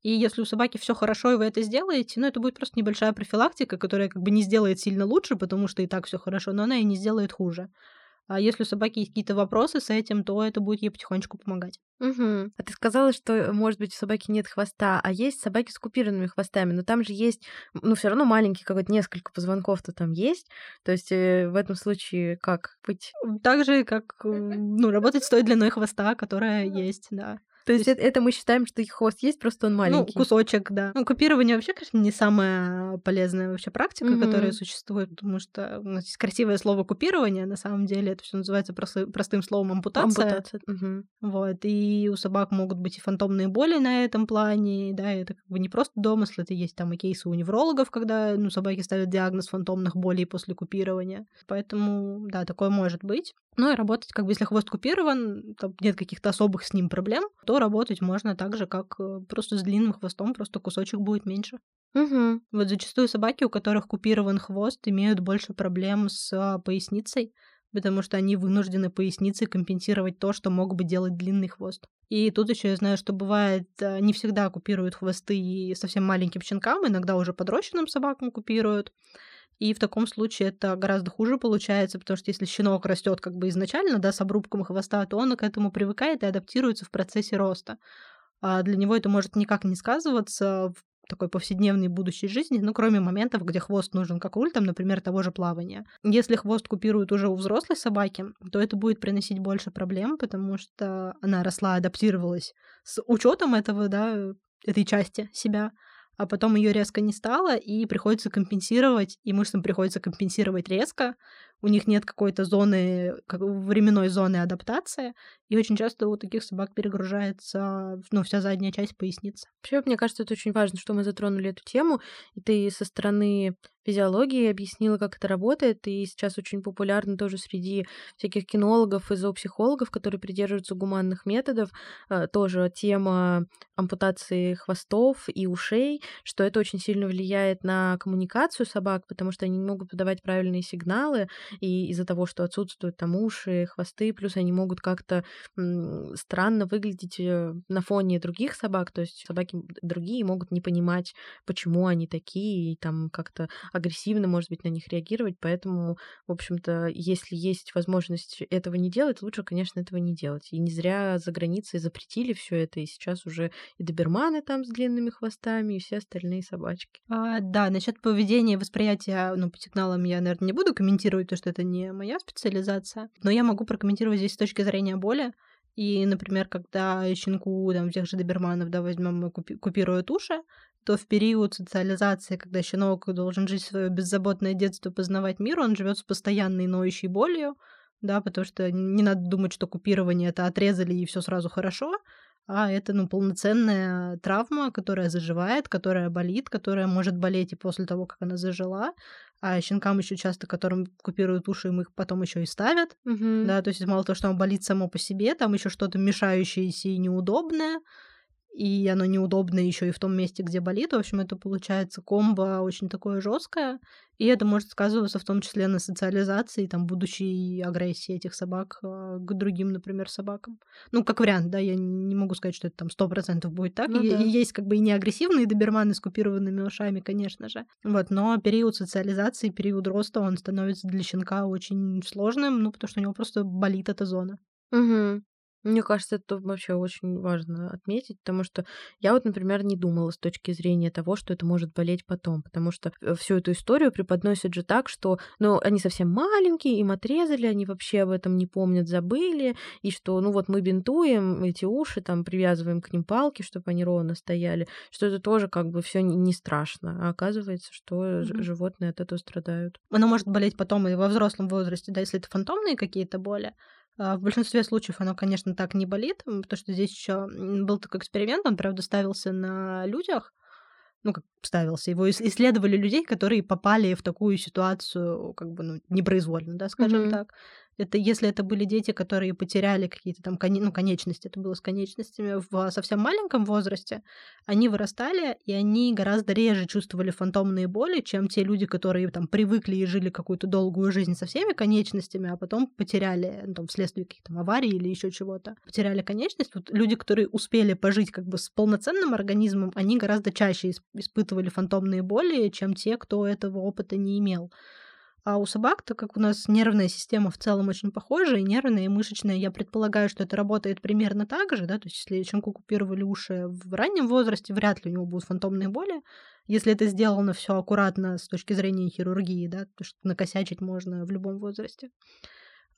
И если у собаки все хорошо, и вы это сделаете, ну, это будет просто небольшая профилактика, которая как бы не сделает сильно лучше, потому что и так все хорошо, но она и не сделает хуже. А если у собаки есть какие-то вопросы с этим, то это будет ей потихонечку помогать. Угу. А ты сказала, что, может быть, у собаки нет хвоста, а есть собаки с купированными хвостами, но там же есть, ну, все равно маленький какой-то несколько позвонков-то там есть. То есть э, в этом случае как быть? Так же, как, <laughs> ну, работать с той длиной хвоста, которая есть, да. То есть это, это мы считаем, что их хвост есть, просто он маленький. Ну, кусочек, да. Ну, купирование вообще, конечно, не самая полезная вообще практика, mm-hmm. которая существует, потому что у нас есть красивое слово купирование, на самом деле это все называется простым, простым словом ампутация. Ампутация. Mm-hmm. Вот. И у собак могут быть и фантомные боли на этом плане, да, это как бы не просто домысл, это есть там и кейсы у неврологов, когда, ну, собаки ставят диагноз фантомных болей после купирования. Поэтому, да, такое может быть. Ну и работать, как бы, если хвост купирован, там нет каких-то особых с ним проблем, то работать можно так же, как э, просто с длинным хвостом, просто кусочек будет меньше. Угу. Вот зачастую собаки, у которых купирован хвост, имеют больше проблем с а, поясницей, потому что они вынуждены поясницей компенсировать то, что мог бы делать длинный хвост. И тут еще я знаю, что бывает, э, не всегда купируют хвосты и совсем маленьким щенкам, иногда уже подрощенным собакам купируют. И в таком случае это гораздо хуже получается, потому что если щенок растет как бы изначально, да, с обрубком хвоста, то он к этому привыкает и адаптируется в процессе роста. А для него это может никак не сказываться в такой повседневной будущей жизни, ну, кроме моментов, где хвост нужен как руль, там, например, того же плавания. Если хвост купируют уже у взрослой собаки, то это будет приносить больше проблем, потому что она росла, адаптировалась с учетом этого, да, этой части себя, а потом ее резко не стало, и приходится компенсировать, и мышцам приходится компенсировать резко. У них нет какой-то зоны, как, временной зоны адаптации, и очень часто у таких собак перегружается ну, вся задняя часть поясницы. Вообще, мне кажется, это очень важно, что мы затронули эту тему, и ты со стороны физиологии объяснила, как это работает, и сейчас очень популярно тоже среди всяких кинологов и зоопсихологов, которые придерживаются гуманных методов, э, тоже тема ампутации хвостов и ушей, что это очень сильно влияет на коммуникацию собак, потому что они не могут подавать правильные сигналы, и из-за того, что отсутствуют там уши, хвосты, плюс они могут как-то странно выглядеть э, на фоне других собак, то есть собаки другие могут не понимать, почему они такие, и там как-то агрессивно, может быть, на них реагировать, поэтому, в общем-то, если есть возможность этого не делать, лучше, конечно, этого не делать. И не зря за границей запретили все это, и сейчас уже и доберманы там с длинными хвостами, и все остальные собачки. А, да, насчет поведения и восприятия, ну, по сигналам я, наверное, не буду комментировать, потому что это не моя специализация, но я могу прокомментировать здесь с точки зрения боли. И, например, когда щенку, там, тех же доберманов, да, возьмем, купи- купируют уши, то в период социализации, когда щенок должен жить свое беззаботное детство, познавать мир, он живет с постоянной ноющей болью, да, потому что не надо думать, что купирование это отрезали и все сразу хорошо, а это, ну, полноценная травма, которая заживает, которая болит, которая может болеть и после того, как она зажила. А щенкам еще часто, которым купируют уши, им их потом еще и ставят. Угу. Да, то есть мало того, что оно болит само по себе, там еще что-то мешающееся и неудобное и оно неудобно еще и в том месте, где болит. В общем, это получается комбо очень такое жесткое, и это может сказываться в том числе на социализации, там, будущей агрессии этих собак а, к другим, например, собакам. Ну, как вариант, да, я не могу сказать, что это там сто процентов будет так. Ну, и, да. и есть как бы и не агрессивные доберманы с купированными ушами, конечно же. Вот, но период социализации, период роста, он становится для щенка очень сложным, ну, потому что у него просто болит эта зона. Угу. Мне кажется, это вообще очень важно отметить, потому что я вот, например, не думала с точки зрения того, что это может болеть потом, потому что э, всю эту историю преподносят же так, что, ну, они совсем маленькие, им отрезали, они вообще об этом не помнят, забыли, и что, ну, вот мы бинтуем эти уши, там, привязываем к ним палки, чтобы они ровно стояли, что это тоже как бы все не страшно, а оказывается, что mm-hmm. животные от этого страдают. Оно может болеть потом и во взрослом возрасте, да, если это фантомные какие-то боли, в большинстве случаев оно, конечно, так не болит, потому что здесь еще был такой эксперимент, он, правда, ставился на людях, ну, как ставился, его исследовали людей, которые попали в такую ситуацию, как бы, ну, непроизвольно, да, скажем mm-hmm. так. Это если это были дети, которые потеряли какие-то там коне- ну, конечности, это было с конечностями в совсем маленьком возрасте, они вырастали, и они гораздо реже чувствовали фантомные боли, чем те люди, которые там привыкли и жили какую-то долгую жизнь со всеми конечностями, а потом потеряли ну, там, вследствие каких-то аварий или еще чего-то, потеряли конечность. Вот люди, которые успели пожить как бы с полноценным организмом, они гораздо чаще испытывали фантомные боли, чем те, кто этого опыта не имел. А у собак, так как у нас нервная система в целом очень похожа, и нервная, и мышечная, я предполагаю, что это работает примерно так же, да, то есть если щенку купировали уши в раннем возрасте, вряд ли у него будут фантомные боли, если это сделано все аккуратно с точки зрения хирургии, да, то что накосячить можно в любом возрасте.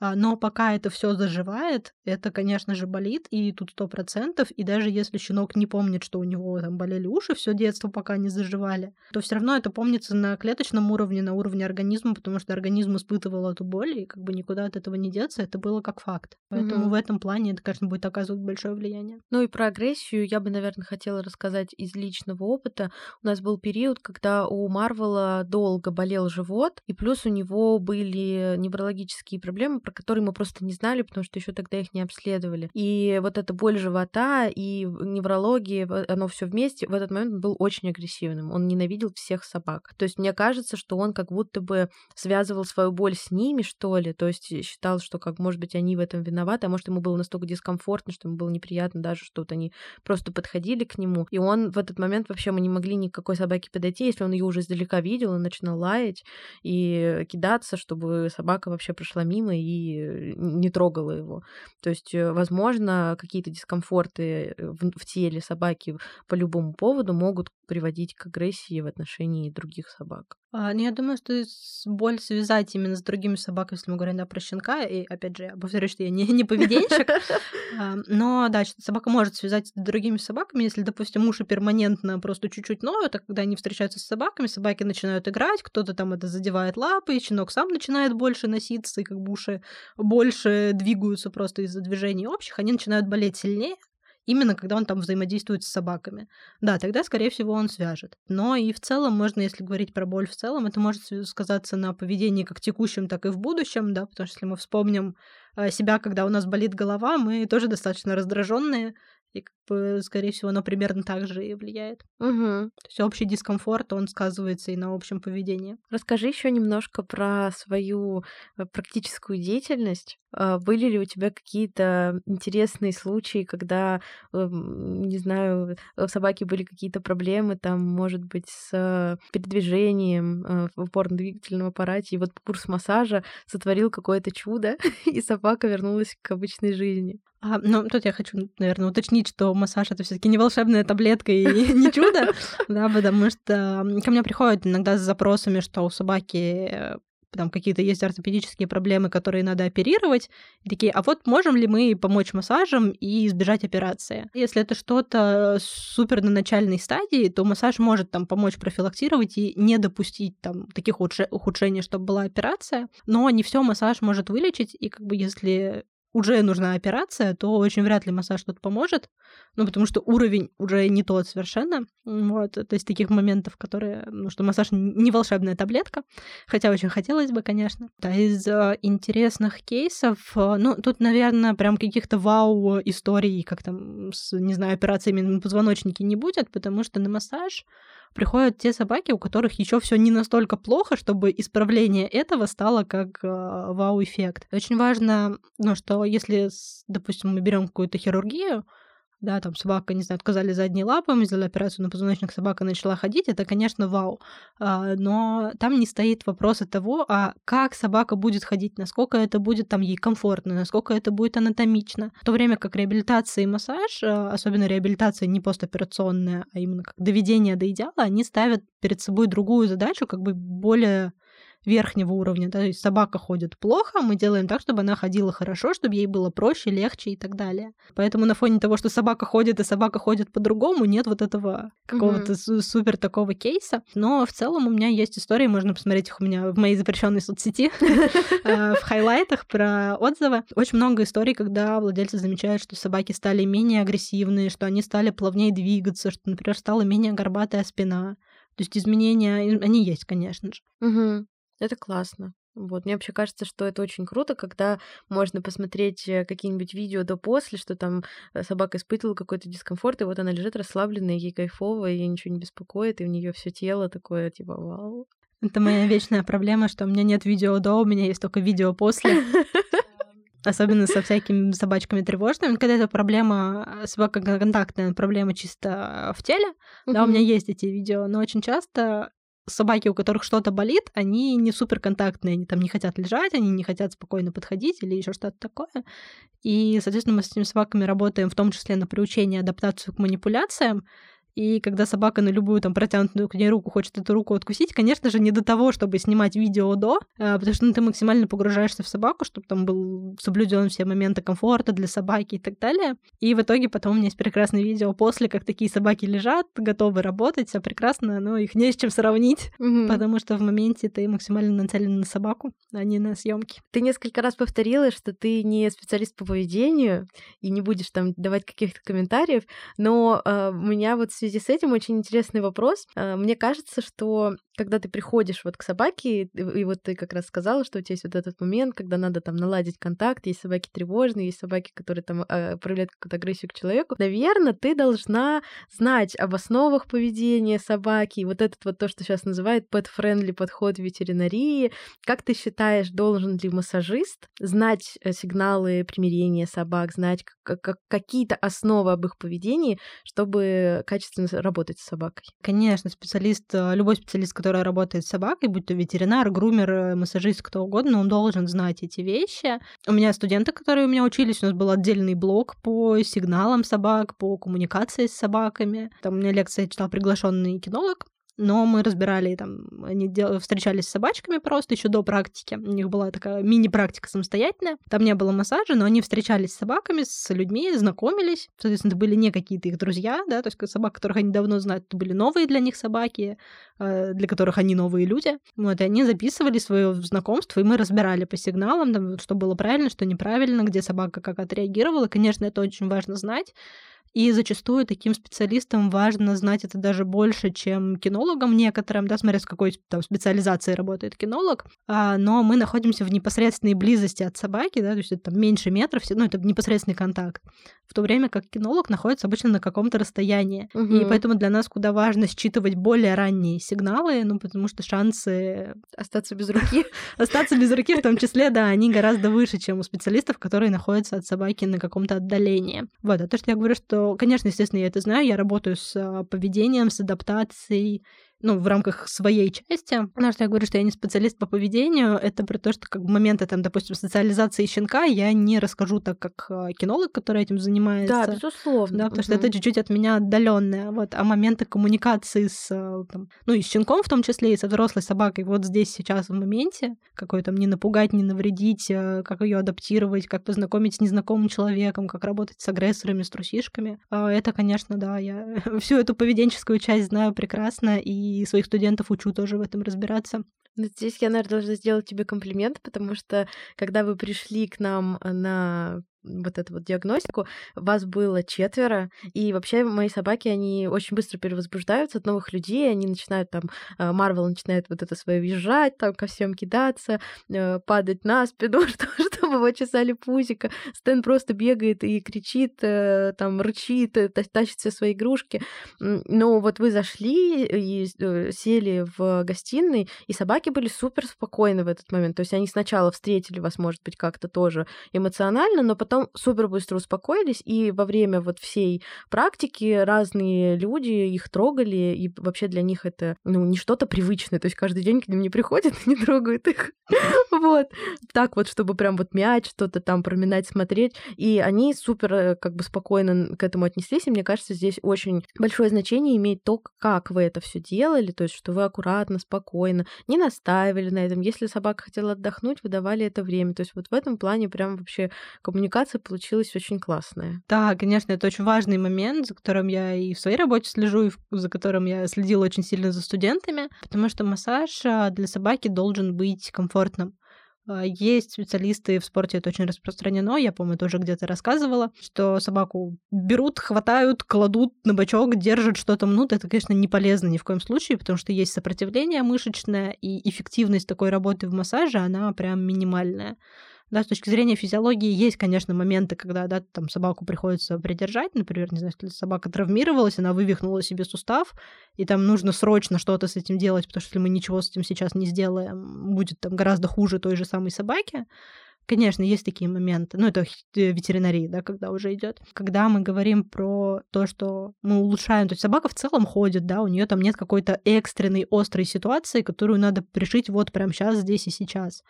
А, но пока это все заживает, это, конечно же, болит, и тут сто процентов. И даже если щенок не помнит, что у него там болели уши все детство, пока не заживали, то все равно это помнится на клеточном уровне, на уровне организма, потому что организм испытывал эту боль, и как бы никуда от этого не деться, это было как факт. Поэтому mm-hmm. в этом плане это, конечно, будет оказывать большое влияние. Ну и про агрессию я бы, наверное, хотела рассказать из личного опыта. У нас был период, когда у Марвела долго болел живот, и плюс у него были неврологические проблемы, про которые мы просто не знали, потому что еще тогда их не обследовали. И вот эта боль живота и неврология, оно все вместе, в этот момент он был очень агрессивным. Он ненавидел всех собак. То есть мне кажется, что он как будто бы связывал свою боль с ними, что ли. То есть считал, что как, может быть, они в этом виноваты, а может, ему было настолько дискомфортно, что ему было неприятно даже, что вот они просто подходили к нему. И он в этот момент вообще мы не могли никакой собаке подойти, если он ее уже издалека видел, он начинал лаять и кидаться, чтобы собака вообще прошла мимо и не трогала его. То есть, э, возможно, какие-то дискомфорты э, в, в теле собаки по любому поводу могут приводить к агрессии в отношении других собак. А, ну, я думаю, что боль связать именно с другими собаками, если мы говорим да, про щенка, и опять же, я повторюсь, что я не, <laughs> не поведенщик, <laughs> а, но да, собака может связать с другими собаками, если, допустим, уши перманентно просто чуть-чуть ноют, а когда они встречаются с собаками, собаки начинают играть, кто-то там это задевает лапы, и щенок сам начинает больше носиться, и как бы уши больше двигаются просто из-за движений общих, они начинают болеть сильнее, именно когда он там взаимодействует с собаками. Да, тогда, скорее всего, он свяжет. Но и в целом, можно, если говорить про боль в целом, это может сказаться на поведении как текущем, так и в будущем, да, потому что если мы вспомним э, себя, когда у нас болит голова, мы тоже достаточно раздраженные, и, скорее всего, оно примерно так же и влияет. Угу. То есть общий дискомфорт, он сказывается и на общем поведении. Расскажи еще немножко про свою э, практическую деятельность. А, были ли у тебя какие-то интересные случаи, когда, эм, не знаю, у собаки были какие-то проблемы, там, может быть, с передвижением э, в опорно-двигательном аппарате, и вот курс массажа сотворил какое-то чудо, <laughs> и собака вернулась к обычной жизни? А, ну, тут я хочу, наверное, уточнить, что массаж это все-таки не волшебная таблетка и <laughs> не чудо, да, потому что ко мне приходят иногда с запросами, что у собаки э, там какие-то есть ортопедические проблемы, которые надо оперировать, и такие, а вот можем ли мы помочь массажем и избежать операции? Если это что-то супер на начальной стадии, то массаж может там помочь профилактировать и не допустить там таких ухудшений, чтобы была операция, но не все массаж может вылечить, и как бы если уже нужна операция, то очень вряд ли массаж тут поможет, ну, потому что уровень уже не тот совершенно, вот, то есть таких моментов, которые, ну, что массаж не волшебная таблетка, хотя очень хотелось бы, конечно. Да, из э, интересных кейсов, э, ну, тут, наверное, прям каких-то вау-историй, как там, с, не знаю, операциями на позвоночнике не будет, потому что на массаж приходят те собаки, у которых еще все не настолько плохо, чтобы исправление этого стало как э, вау-эффект. Очень важно, ну, что если, допустим, мы берем какую-то хирургию, да, там собака, не знаю, отказали задние лапы, мы сделали операцию на позвоночник, собака начала ходить, это, конечно, вау. А, но там не стоит вопроса того, а как собака будет ходить, насколько это будет там ей комфортно, насколько это будет анатомично. В то время как реабилитация и массаж, а, особенно реабилитация не постоперационная, а именно как доведение до идеала, они ставят перед собой другую задачу, как бы более верхнего уровня. Да? То есть собака ходит плохо, мы делаем так, чтобы она ходила хорошо, чтобы ей было проще, легче и так далее. Поэтому на фоне того, что собака ходит и собака ходит по-другому, нет вот этого какого-то mm-hmm. супер такого кейса. Но в целом у меня есть истории, можно посмотреть их у меня в моей запрещенной соцсети, <laughs> э, в хайлайтах про отзывы. Очень много историй, когда владельцы замечают, что собаки стали менее агрессивные, что они стали плавнее двигаться, что, например, стала менее горбатая спина. То есть изменения, они есть, конечно же. Угу. Это классно. Вот, мне вообще кажется, что это очень круто, когда можно посмотреть э, какие-нибудь видео до-после, что там э, собака испытывала какой-то дискомфорт, и вот она лежит расслабленная, ей кайфово, и ей ничего не беспокоит, и у нее все тело такое, типа, вау. Это моя вечная проблема, что у меня нет видео до, у меня есть только видео после. <laughs> Особенно со всякими собачками тревожными. Когда это проблема э, собака контактная, проблема чисто в теле. Да, у меня есть эти видео, но очень часто собаки, у которых что-то болит, они не суперконтактные, они там не хотят лежать, они не хотят спокойно подходить или еще что-то такое. И, соответственно, мы с этими собаками работаем в том числе на приучение адаптацию к манипуляциям. И когда собака на любую там протянутую к ней руку хочет эту руку откусить, конечно же, не до того, чтобы снимать видео до, а, потому что ну, ты максимально погружаешься в собаку, чтобы там был соблюден все моменты комфорта для собаки и так далее. И в итоге потом у меня есть прекрасное видео после, как такие собаки лежат, готовы работать, все прекрасно, но их не с чем сравнить, mm-hmm. потому что в моменте ты максимально нацелен на собаку, а не на съемки. Ты несколько раз повторила, что ты не специалист по поведению и не будешь там давать каких-то комментариев, но э, у меня вот связи с этим очень интересный вопрос. А, мне кажется, что когда ты приходишь вот к собаке, и вот ты как раз сказала, что у тебя есть вот этот момент, когда надо там наладить контакт, есть собаки тревожные, есть собаки, которые там э, проявляют какую-то агрессию к человеку, наверное, ты должна знать об основах поведения собаки, вот этот вот то, что сейчас называют pet-friendly подход в ветеринарии. Как ты считаешь, должен ли массажист знать э, сигналы примирения собак, знать какие-то основы об их поведении, чтобы качественно работать с собакой? Конечно, специалист, э, любой специалист, который работает с собакой, будь то ветеринар, грумер, э, массажист, кто угодно, он должен знать эти вещи. У меня студенты, которые у меня учились, у нас был отдельный блок по сигналам собак, по коммуникации с собаками. Там у меня лекция читал приглашенный кинолог, но мы разбирали там, они дел... встречались с собачками просто еще до практики. У них была такая мини-практика самостоятельная. Там не было массажа, но они встречались с собаками, с людьми, знакомились. Соответственно, это были не какие-то их друзья, да, то есть собак, которых они давно знают, это были новые для них собаки, э, для которых они новые люди. Вот, и они записывали свое знакомство, и мы разбирали по сигналам, там, что было правильно, что неправильно, где собака как отреагировала. Конечно, это очень важно знать. И зачастую таким специалистам важно знать это даже больше, чем кинологам некоторым, да, смотря с какой там специализацией работает кинолог. А, но мы находимся в непосредственной близости от собаки, да, то есть это там меньше метров, ну, это непосредственный контакт. В то время как кинолог находится обычно на каком-то расстоянии. Угу. И поэтому для нас куда важно считывать более ранние сигналы, ну, потому что шансы остаться без руки, <laughs> остаться без руки в том числе, да, они гораздо выше, чем у специалистов, которые находятся от собаки на каком-то отдалении. Вот, а то, что я говорю, что конечно, естественно, я это знаю, я работаю с а, поведением, с адаптацией, ну, в рамках своей части. Потому что я говорю, что я не специалист по поведению, это про то, что как моменты, там, допустим, социализации щенка я не расскажу так, как а, кинолог, который этим занимается. Да, безусловно. Да, потому угу. что это чуть-чуть от меня отдаленное. Вот. А моменты коммуникации с, а, там, ну, и с щенком в том числе, и со взрослой собакой вот здесь сейчас в моменте, какой там не напугать, не навредить, а, как ее адаптировать, как познакомить с незнакомым человеком, как работать с агрессорами, с трусишками. Это, конечно, да, я <laughs> всю эту поведенческую часть знаю прекрасно, и и своих студентов учу тоже в этом разбираться. Ну, здесь я, наверное, должна сделать тебе комплимент, потому что когда вы пришли к нам на вот эту вот диагностику, вас было четверо, и вообще мои собаки, они очень быстро перевозбуждаются от новых людей, они начинают там, э, Марвел начинает вот это свое визжать, там ко всем кидаться, э, падать на спину, <laughs> чтобы его чесали пузика. Стэн просто бегает и кричит, э, там рычит, тащит все свои игрушки. Но вот вы зашли и сели в гостиной, и собаки были супер спокойны в этот момент. То есть они сначала встретили вас, может быть, как-то тоже эмоционально, но потом потом супер быстро успокоились, и во время вот всей практики разные люди их трогали, и вообще для них это, ну, не что-то привычное, то есть каждый день к ним не приходят и <laughs> не трогают их. <laughs> Вот. Так вот, чтобы прям вот мяч, что-то там проминать, смотреть. И они супер э, как бы спокойно к этому отнеслись, и мне кажется, здесь очень большое значение имеет то, как вы это все делали, то есть что вы аккуратно, спокойно, не настаивали на этом. Если собака хотела отдохнуть, вы давали это время. То есть вот в этом плане прям вообще коммуникация коммуникация получилась очень классная. Да, конечно, это очень важный момент, за которым я и в своей работе слежу, и за которым я следила очень сильно за студентами, потому что массаж а, для собаки должен быть комфортным. А, есть специалисты в спорте, это очень распространено. Я, по-моему, тоже где-то рассказывала, что собаку берут, хватают, кладут на бочок, держат что-то мнут. Это, конечно, не полезно ни в коем случае, потому что есть сопротивление мышечное, и эффективность такой работы в массаже, она прям минимальная. Да, с точки зрения физиологии есть, конечно, моменты, когда да, там собаку приходится придержать. Например, не знаю, если собака травмировалась, она вывихнула себе сустав, и там нужно срочно что-то с этим делать, потому что если мы ничего с этим сейчас не сделаем, будет там гораздо хуже той же самой собаке. Конечно, есть такие моменты. Ну, это э, ветеринария, да, когда уже идет. Когда мы говорим про то, что мы улучшаем, то есть собака в целом ходит, да, у нее там нет какой-то экстренной, острой ситуации, которую надо решить вот прямо сейчас, здесь и сейчас.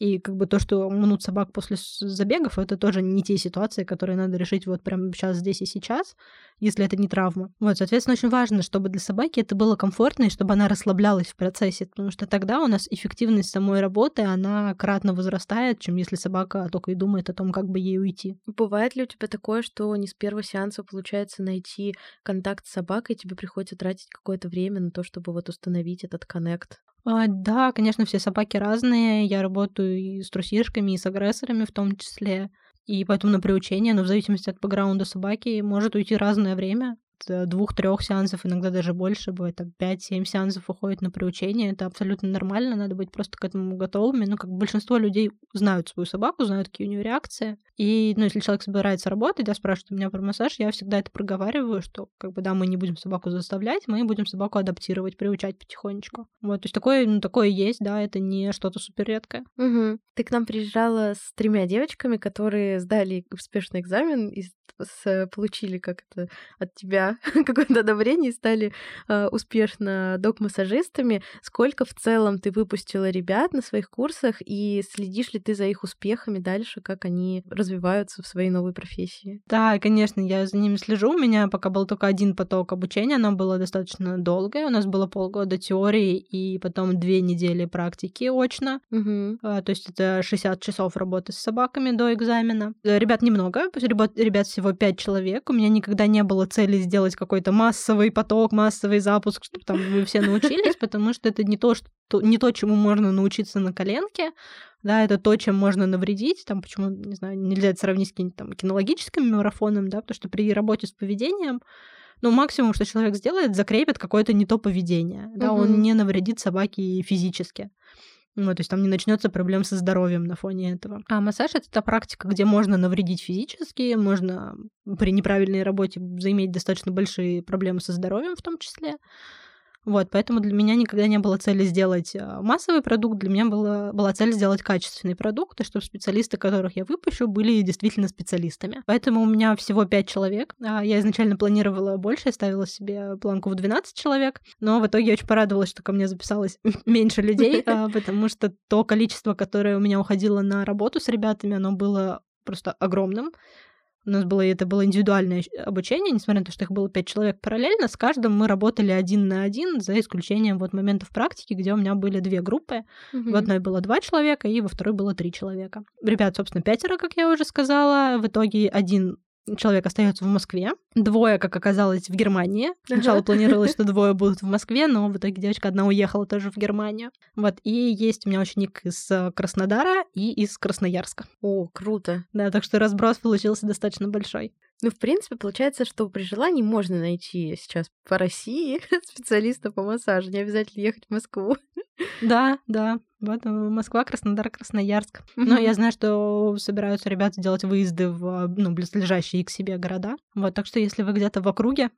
И как бы то, что мнут собак после забегов, это тоже не те ситуации, которые надо решить вот прямо сейчас, здесь и сейчас, если это не травма. Вот, соответственно, очень важно, чтобы для собаки это было комфортно и чтобы она расслаблялась в процессе, потому что тогда у нас эффективность самой работы, она кратно возрастает, чем если собака только и думает о том, как бы ей уйти. Бывает ли у тебя такое, что не с первого сеанса получается найти контакт с собакой, тебе приходится тратить какое-то время на то, чтобы вот установить этот коннект? А, да, конечно, все собаки разные. Я работаю и с трусишками, и с агрессорами в том числе. И поэтому на приучение, но в зависимости от бэкграунда собаки, может уйти разное время. Э, двух-трех сеансов, иногда даже больше, бывает там 5-7 сеансов уходит на приучение. Это абсолютно нормально, надо быть просто к этому готовыми. Ну, как большинство людей знают свою собаку, знают, какие у нее реакции. И, ну, если человек собирается работать, да, спрашивает у меня про массаж, я всегда это проговариваю, что, как бы, да, мы не будем собаку заставлять, мы будем собаку адаптировать, приучать потихонечку. Вот, то есть такое, ну, такое есть, да, это не что-то супер редкое. Угу. Ты к нам приезжала с тремя девочками, которые сдали успешный экзамен и получили как это от тебя <laughs> какое-то одобрение и стали э, успешно док-массажистами. Сколько в целом ты выпустила ребят на своих курсах и следишь ли ты за их успехами дальше, как они развиваются в своей новой профессии? Да, конечно, я за ними слежу. У меня пока был только один поток обучения, оно было достаточно долгое. У нас было полгода теории и потом две недели практики очно. Угу. А, то есть это 60 часов работы с собаками до экзамена. Ребят немного, ребят, ребят всего 5 человек. У меня никогда не было цели сделать какой-то массовый поток, массовый запуск, чтобы там вы все научились, потому что это не то, что не то, чему можно научиться на коленке, да, это то, чем можно навредить, там, почему, не знаю, нельзя это сравнить с каким-нибудь там кинологическим марафоном, да, потому что при работе с поведением ну, максимум, что человек сделает, закрепит какое-то не то поведение. Да, угу. он не навредит собаке физически. Ну, то есть там не начнется проблем со здоровьем на фоне этого. А массаж это та практика, где можно навредить физически, можно при неправильной работе заиметь достаточно большие проблемы со здоровьем в том числе. Вот, поэтому для меня никогда не было цели сделать а, массовый продукт, для меня была, была цель сделать качественный продукт, и чтобы специалисты, которых я выпущу, были действительно специалистами. Поэтому у меня всего 5 человек. А, я изначально планировала больше, я ставила себе планку в 12 человек, но в итоге я очень порадовалась, что ко мне записалось <laughs> меньше людей, а, потому что то количество, которое у меня уходило на работу с ребятами, оно было просто огромным. У нас было, это было индивидуальное обучение, несмотря на то, что их было пять человек параллельно, с каждым мы работали один на один, за исключением вот моментов практики, где у меня были две группы. Угу. В одной было два человека, и во второй было три человека. Ребят, собственно, пятеро, как я уже сказала. В итоге один человек остается в Москве, двое, как оказалось, в Германии. Сначала планировалось, что <laughs> двое будут в Москве, но в итоге девочка одна уехала тоже в Германию. Вот, и есть у меня ученик из э, Краснодара и из Красноярска. О, круто. Да, так что разброс получился достаточно большой. Ну, в принципе, получается, что при желании можно найти сейчас по России <laughs> специалиста по массажу, не обязательно ехать в Москву. Да, да. Вот Москва, Краснодар, Красноярск. Но я знаю, что собираются ребята делать выезды в ну, близлежащие к себе города. Вот, так что если вы где-то в округе,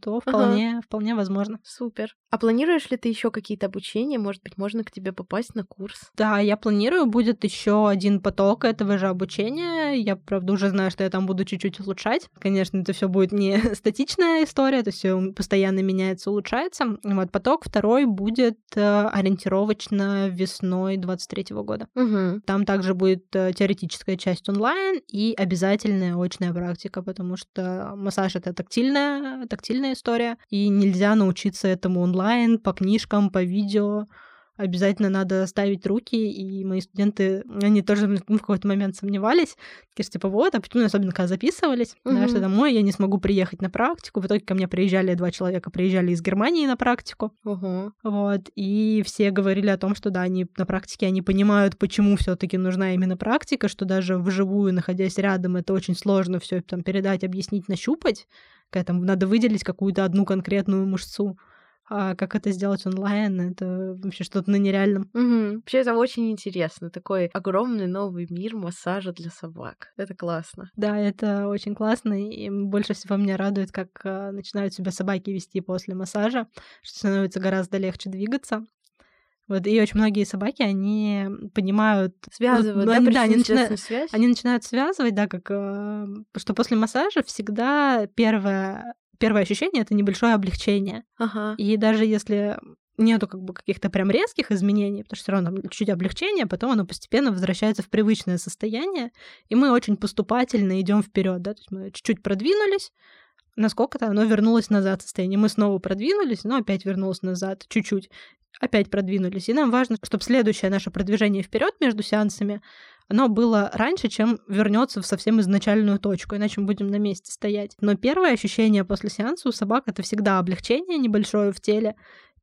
то вполне, ага. вполне возможно. Супер. А планируешь ли ты еще какие-то обучения? Может быть, можно к тебе попасть на курс? Да, я планирую. Будет еще один поток этого же обучения. Я, правда, уже знаю, что я там буду чуть-чуть улучшать. Конечно, это все будет не <laughs> статичная история, это все постоянно меняется, улучшается. Вот поток второй будет э, ориентировочно весной 23 года. Угу. Там также будет э, теоретическая часть онлайн и обязательная очная практика, потому что массаж это тактильная, тактильная тактильная история, и нельзя научиться этому онлайн, по книжкам, по видео. Обязательно надо ставить руки, и мои студенты, они тоже в какой-то момент сомневались, такие, типа, вот, а почему, особенно когда записывались, mm-hmm. да, что домой я не смогу приехать на практику. В итоге ко мне приезжали два человека, приезжали из Германии на практику. Uh-huh. Вот, и все говорили о том, что, да, они на практике, они понимают, почему все таки нужна именно практика, что даже вживую, находясь рядом, это очень сложно все там передать, объяснить, нащупать. Когда там надо выделить какую-то одну конкретную мышцу. А как это сделать онлайн, это вообще что-то на нереальном. Угу. Вообще это очень интересно. Такой огромный новый мир массажа для собак. Это классно. Да, это очень классно. И больше всего меня радует, как э, начинают себя собаки вести после массажа, что становится гораздо легче двигаться. Вот, и очень многие собаки, они понимают... Связывают, ну, да, они, да, они начинают, связь? они начинают связывать, да, как... Э, что после массажа всегда первое первое ощущение это небольшое облегчение. Ага. И даже если нету как бы каких-то прям резких изменений, потому что все равно чуть-чуть облегчение, потом оно постепенно возвращается в привычное состояние, и мы очень поступательно идем вперед, да, то есть мы чуть-чуть продвинулись, насколько-то оно вернулось назад состояние. Мы снова продвинулись, но опять вернулось назад чуть-чуть, опять продвинулись. И нам важно, чтобы следующее наше продвижение вперед между сеансами оно было раньше, чем вернется в совсем изначальную точку, иначе мы будем на месте стоять. Но первое ощущение после сеанса у собак это всегда облегчение небольшое в теле,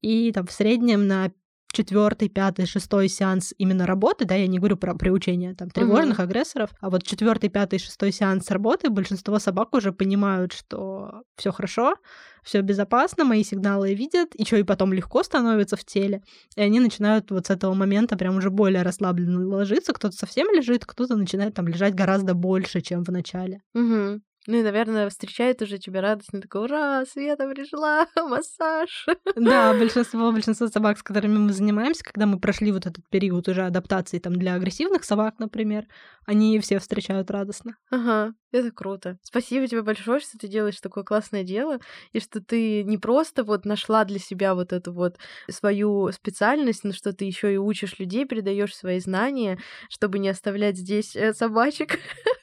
и там в среднем на четвертый, пятый, шестой сеанс именно работы, да, я не говорю про приучение там тревожных uh-huh. агрессоров, а вот четвертый, пятый, шестой сеанс работы большинство собак уже понимают, что все хорошо, все безопасно, мои сигналы видят, и что и потом легко становится в теле, и они начинают вот с этого момента прям уже более расслабленно ложиться, кто-то совсем лежит, кто-то начинает там лежать гораздо больше, чем в начале. Угу. Ну и, наверное, встречает уже тебя радостно, такой, ура, Света пришла, <laughs> массаж. Да, <laughs> большинство, большинство собак, с которыми мы занимаемся, когда мы прошли вот этот период уже адаптации там для агрессивных собак, например, они все встречают радостно. Ага, это круто. Спасибо тебе большое, что ты делаешь такое классное дело, и что ты не просто вот нашла для себя вот эту вот свою специальность, но что ты еще и учишь людей, передаешь свои знания, чтобы не оставлять здесь э, собачек <laughs>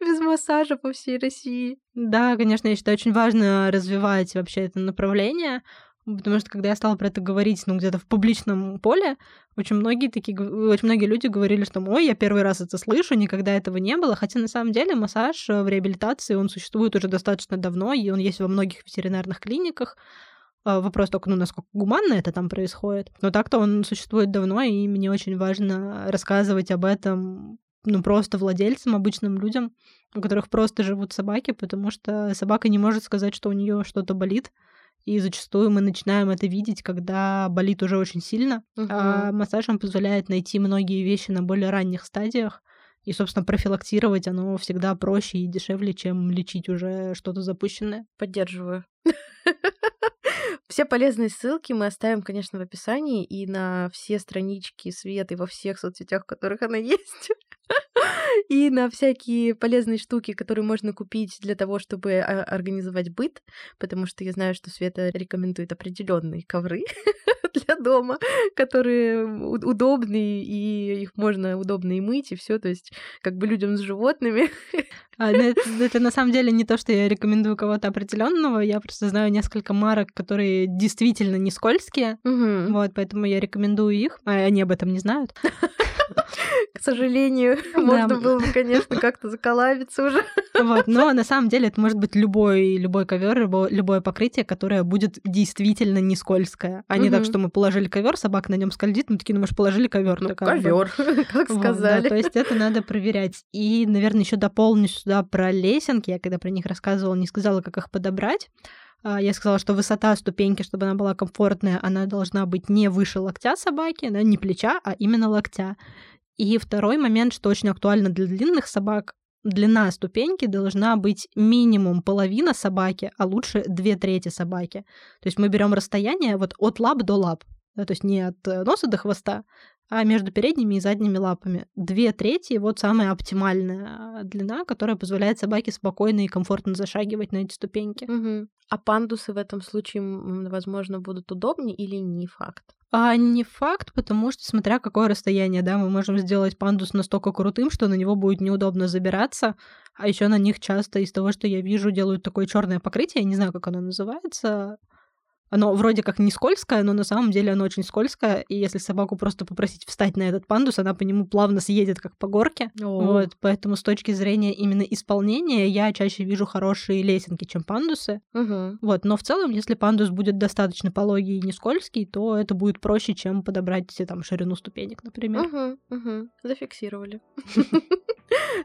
<laughs> без массажа по всей России. Да, конечно, я считаю, очень важно развивать вообще это направление, потому что когда я стала про это говорить, ну, где-то в публичном поле, очень многие такие, очень многие люди говорили, что, ой, я первый раз это слышу, никогда этого не было, хотя на самом деле массаж в реабилитации, он существует уже достаточно давно, и он есть во многих ветеринарных клиниках, а, Вопрос только, ну, насколько гуманно это там происходит. Но так-то он существует давно, и мне очень важно рассказывать об этом ну, просто владельцам, обычным людям, у которых просто живут собаки, потому что собака не может сказать, что у нее что-то болит. И зачастую мы начинаем это видеть, когда болит уже очень сильно. Uh-huh. А массаж нам позволяет найти многие вещи на более ранних стадиях. И, собственно, профилактировать оно всегда проще и дешевле, чем лечить уже что-то запущенное. Поддерживаю. Все полезные ссылки мы оставим, конечно, в описании и на все странички Светы во всех соцсетях, в которых она <laughs> есть и на всякие полезные штуки, которые можно купить для того, чтобы а, организовать быт, потому что я знаю, что Света рекомендует определенные ковры <laughs> для дома, которые удобные, и их можно удобно и мыть, и все, то есть как бы людям с животными. <laughs> А, это, это на самом деле не то, что я рекомендую кого-то определенного, я просто знаю несколько марок, которые действительно не скользкие, угу. вот, поэтому я рекомендую их, а они об этом не знают. К сожалению, <laughs> можно было бы, конечно, как-то заколабиться уже. Вот, но на самом деле это может быть любой, любой ковер, любое, любое покрытие, которое будет действительно не скользкое. А не так, что мы положили ковер, собака на нем скользит, мы такие, ну мы же положили ковер. Ну, ковер, <laughs> как сказали. то есть это надо проверять. И, наверное, еще дополню сюда про лесенки. Я когда про них рассказывала, не сказала, как их подобрать. А, я сказала, что высота ступеньки, чтобы она была комфортная, она должна быть не выше локтя собаки, да, не плеча, а именно локтя. И второй момент, что очень актуально для длинных собак, длина ступеньки должна быть минимум половина собаки, а лучше две трети собаки. То есть мы берем расстояние вот от лап до лап, да, то есть не от э, носа до хвоста, а между передними и задними лапами. Две трети — вот самая оптимальная длина, которая позволяет собаке спокойно и комфортно зашагивать на эти ступеньки. Угу. А пандусы в этом случае, возможно, будут удобнее или не факт? А не факт, потому что смотря какое расстояние, да, мы можем сделать пандус настолько крутым, что на него будет неудобно забираться. А еще на них часто из того, что я вижу, делают такое черное покрытие, я не знаю, как оно называется, Оно вроде как не скользкое, но на самом деле оно очень скользкое, и если собаку просто попросить встать на этот пандус, она по нему плавно съедет, как по горке. О. Вот, поэтому с точки зрения именно исполнения я чаще вижу хорошие лесенки, чем пандусы. Мгм. Вот, но в целом, если пандус будет достаточно пологий и не скользкий, то это будет проще, чем подобрать э, там ширину ступенек, например. Мгм, мгм. Зафиксировали. <laughs>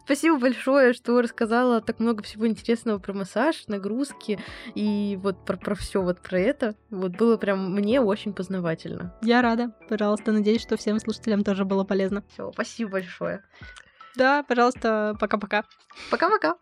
Спасибо большое, что рассказала так много всего интересного про массаж, нагрузки и вот про, про все вот про это. Вот было прям мне очень познавательно. Я рада. Пожалуйста, надеюсь, что всем слушателям тоже было полезно. Все, спасибо большое. Да, пожалуйста, пока-пока. Пока-пока.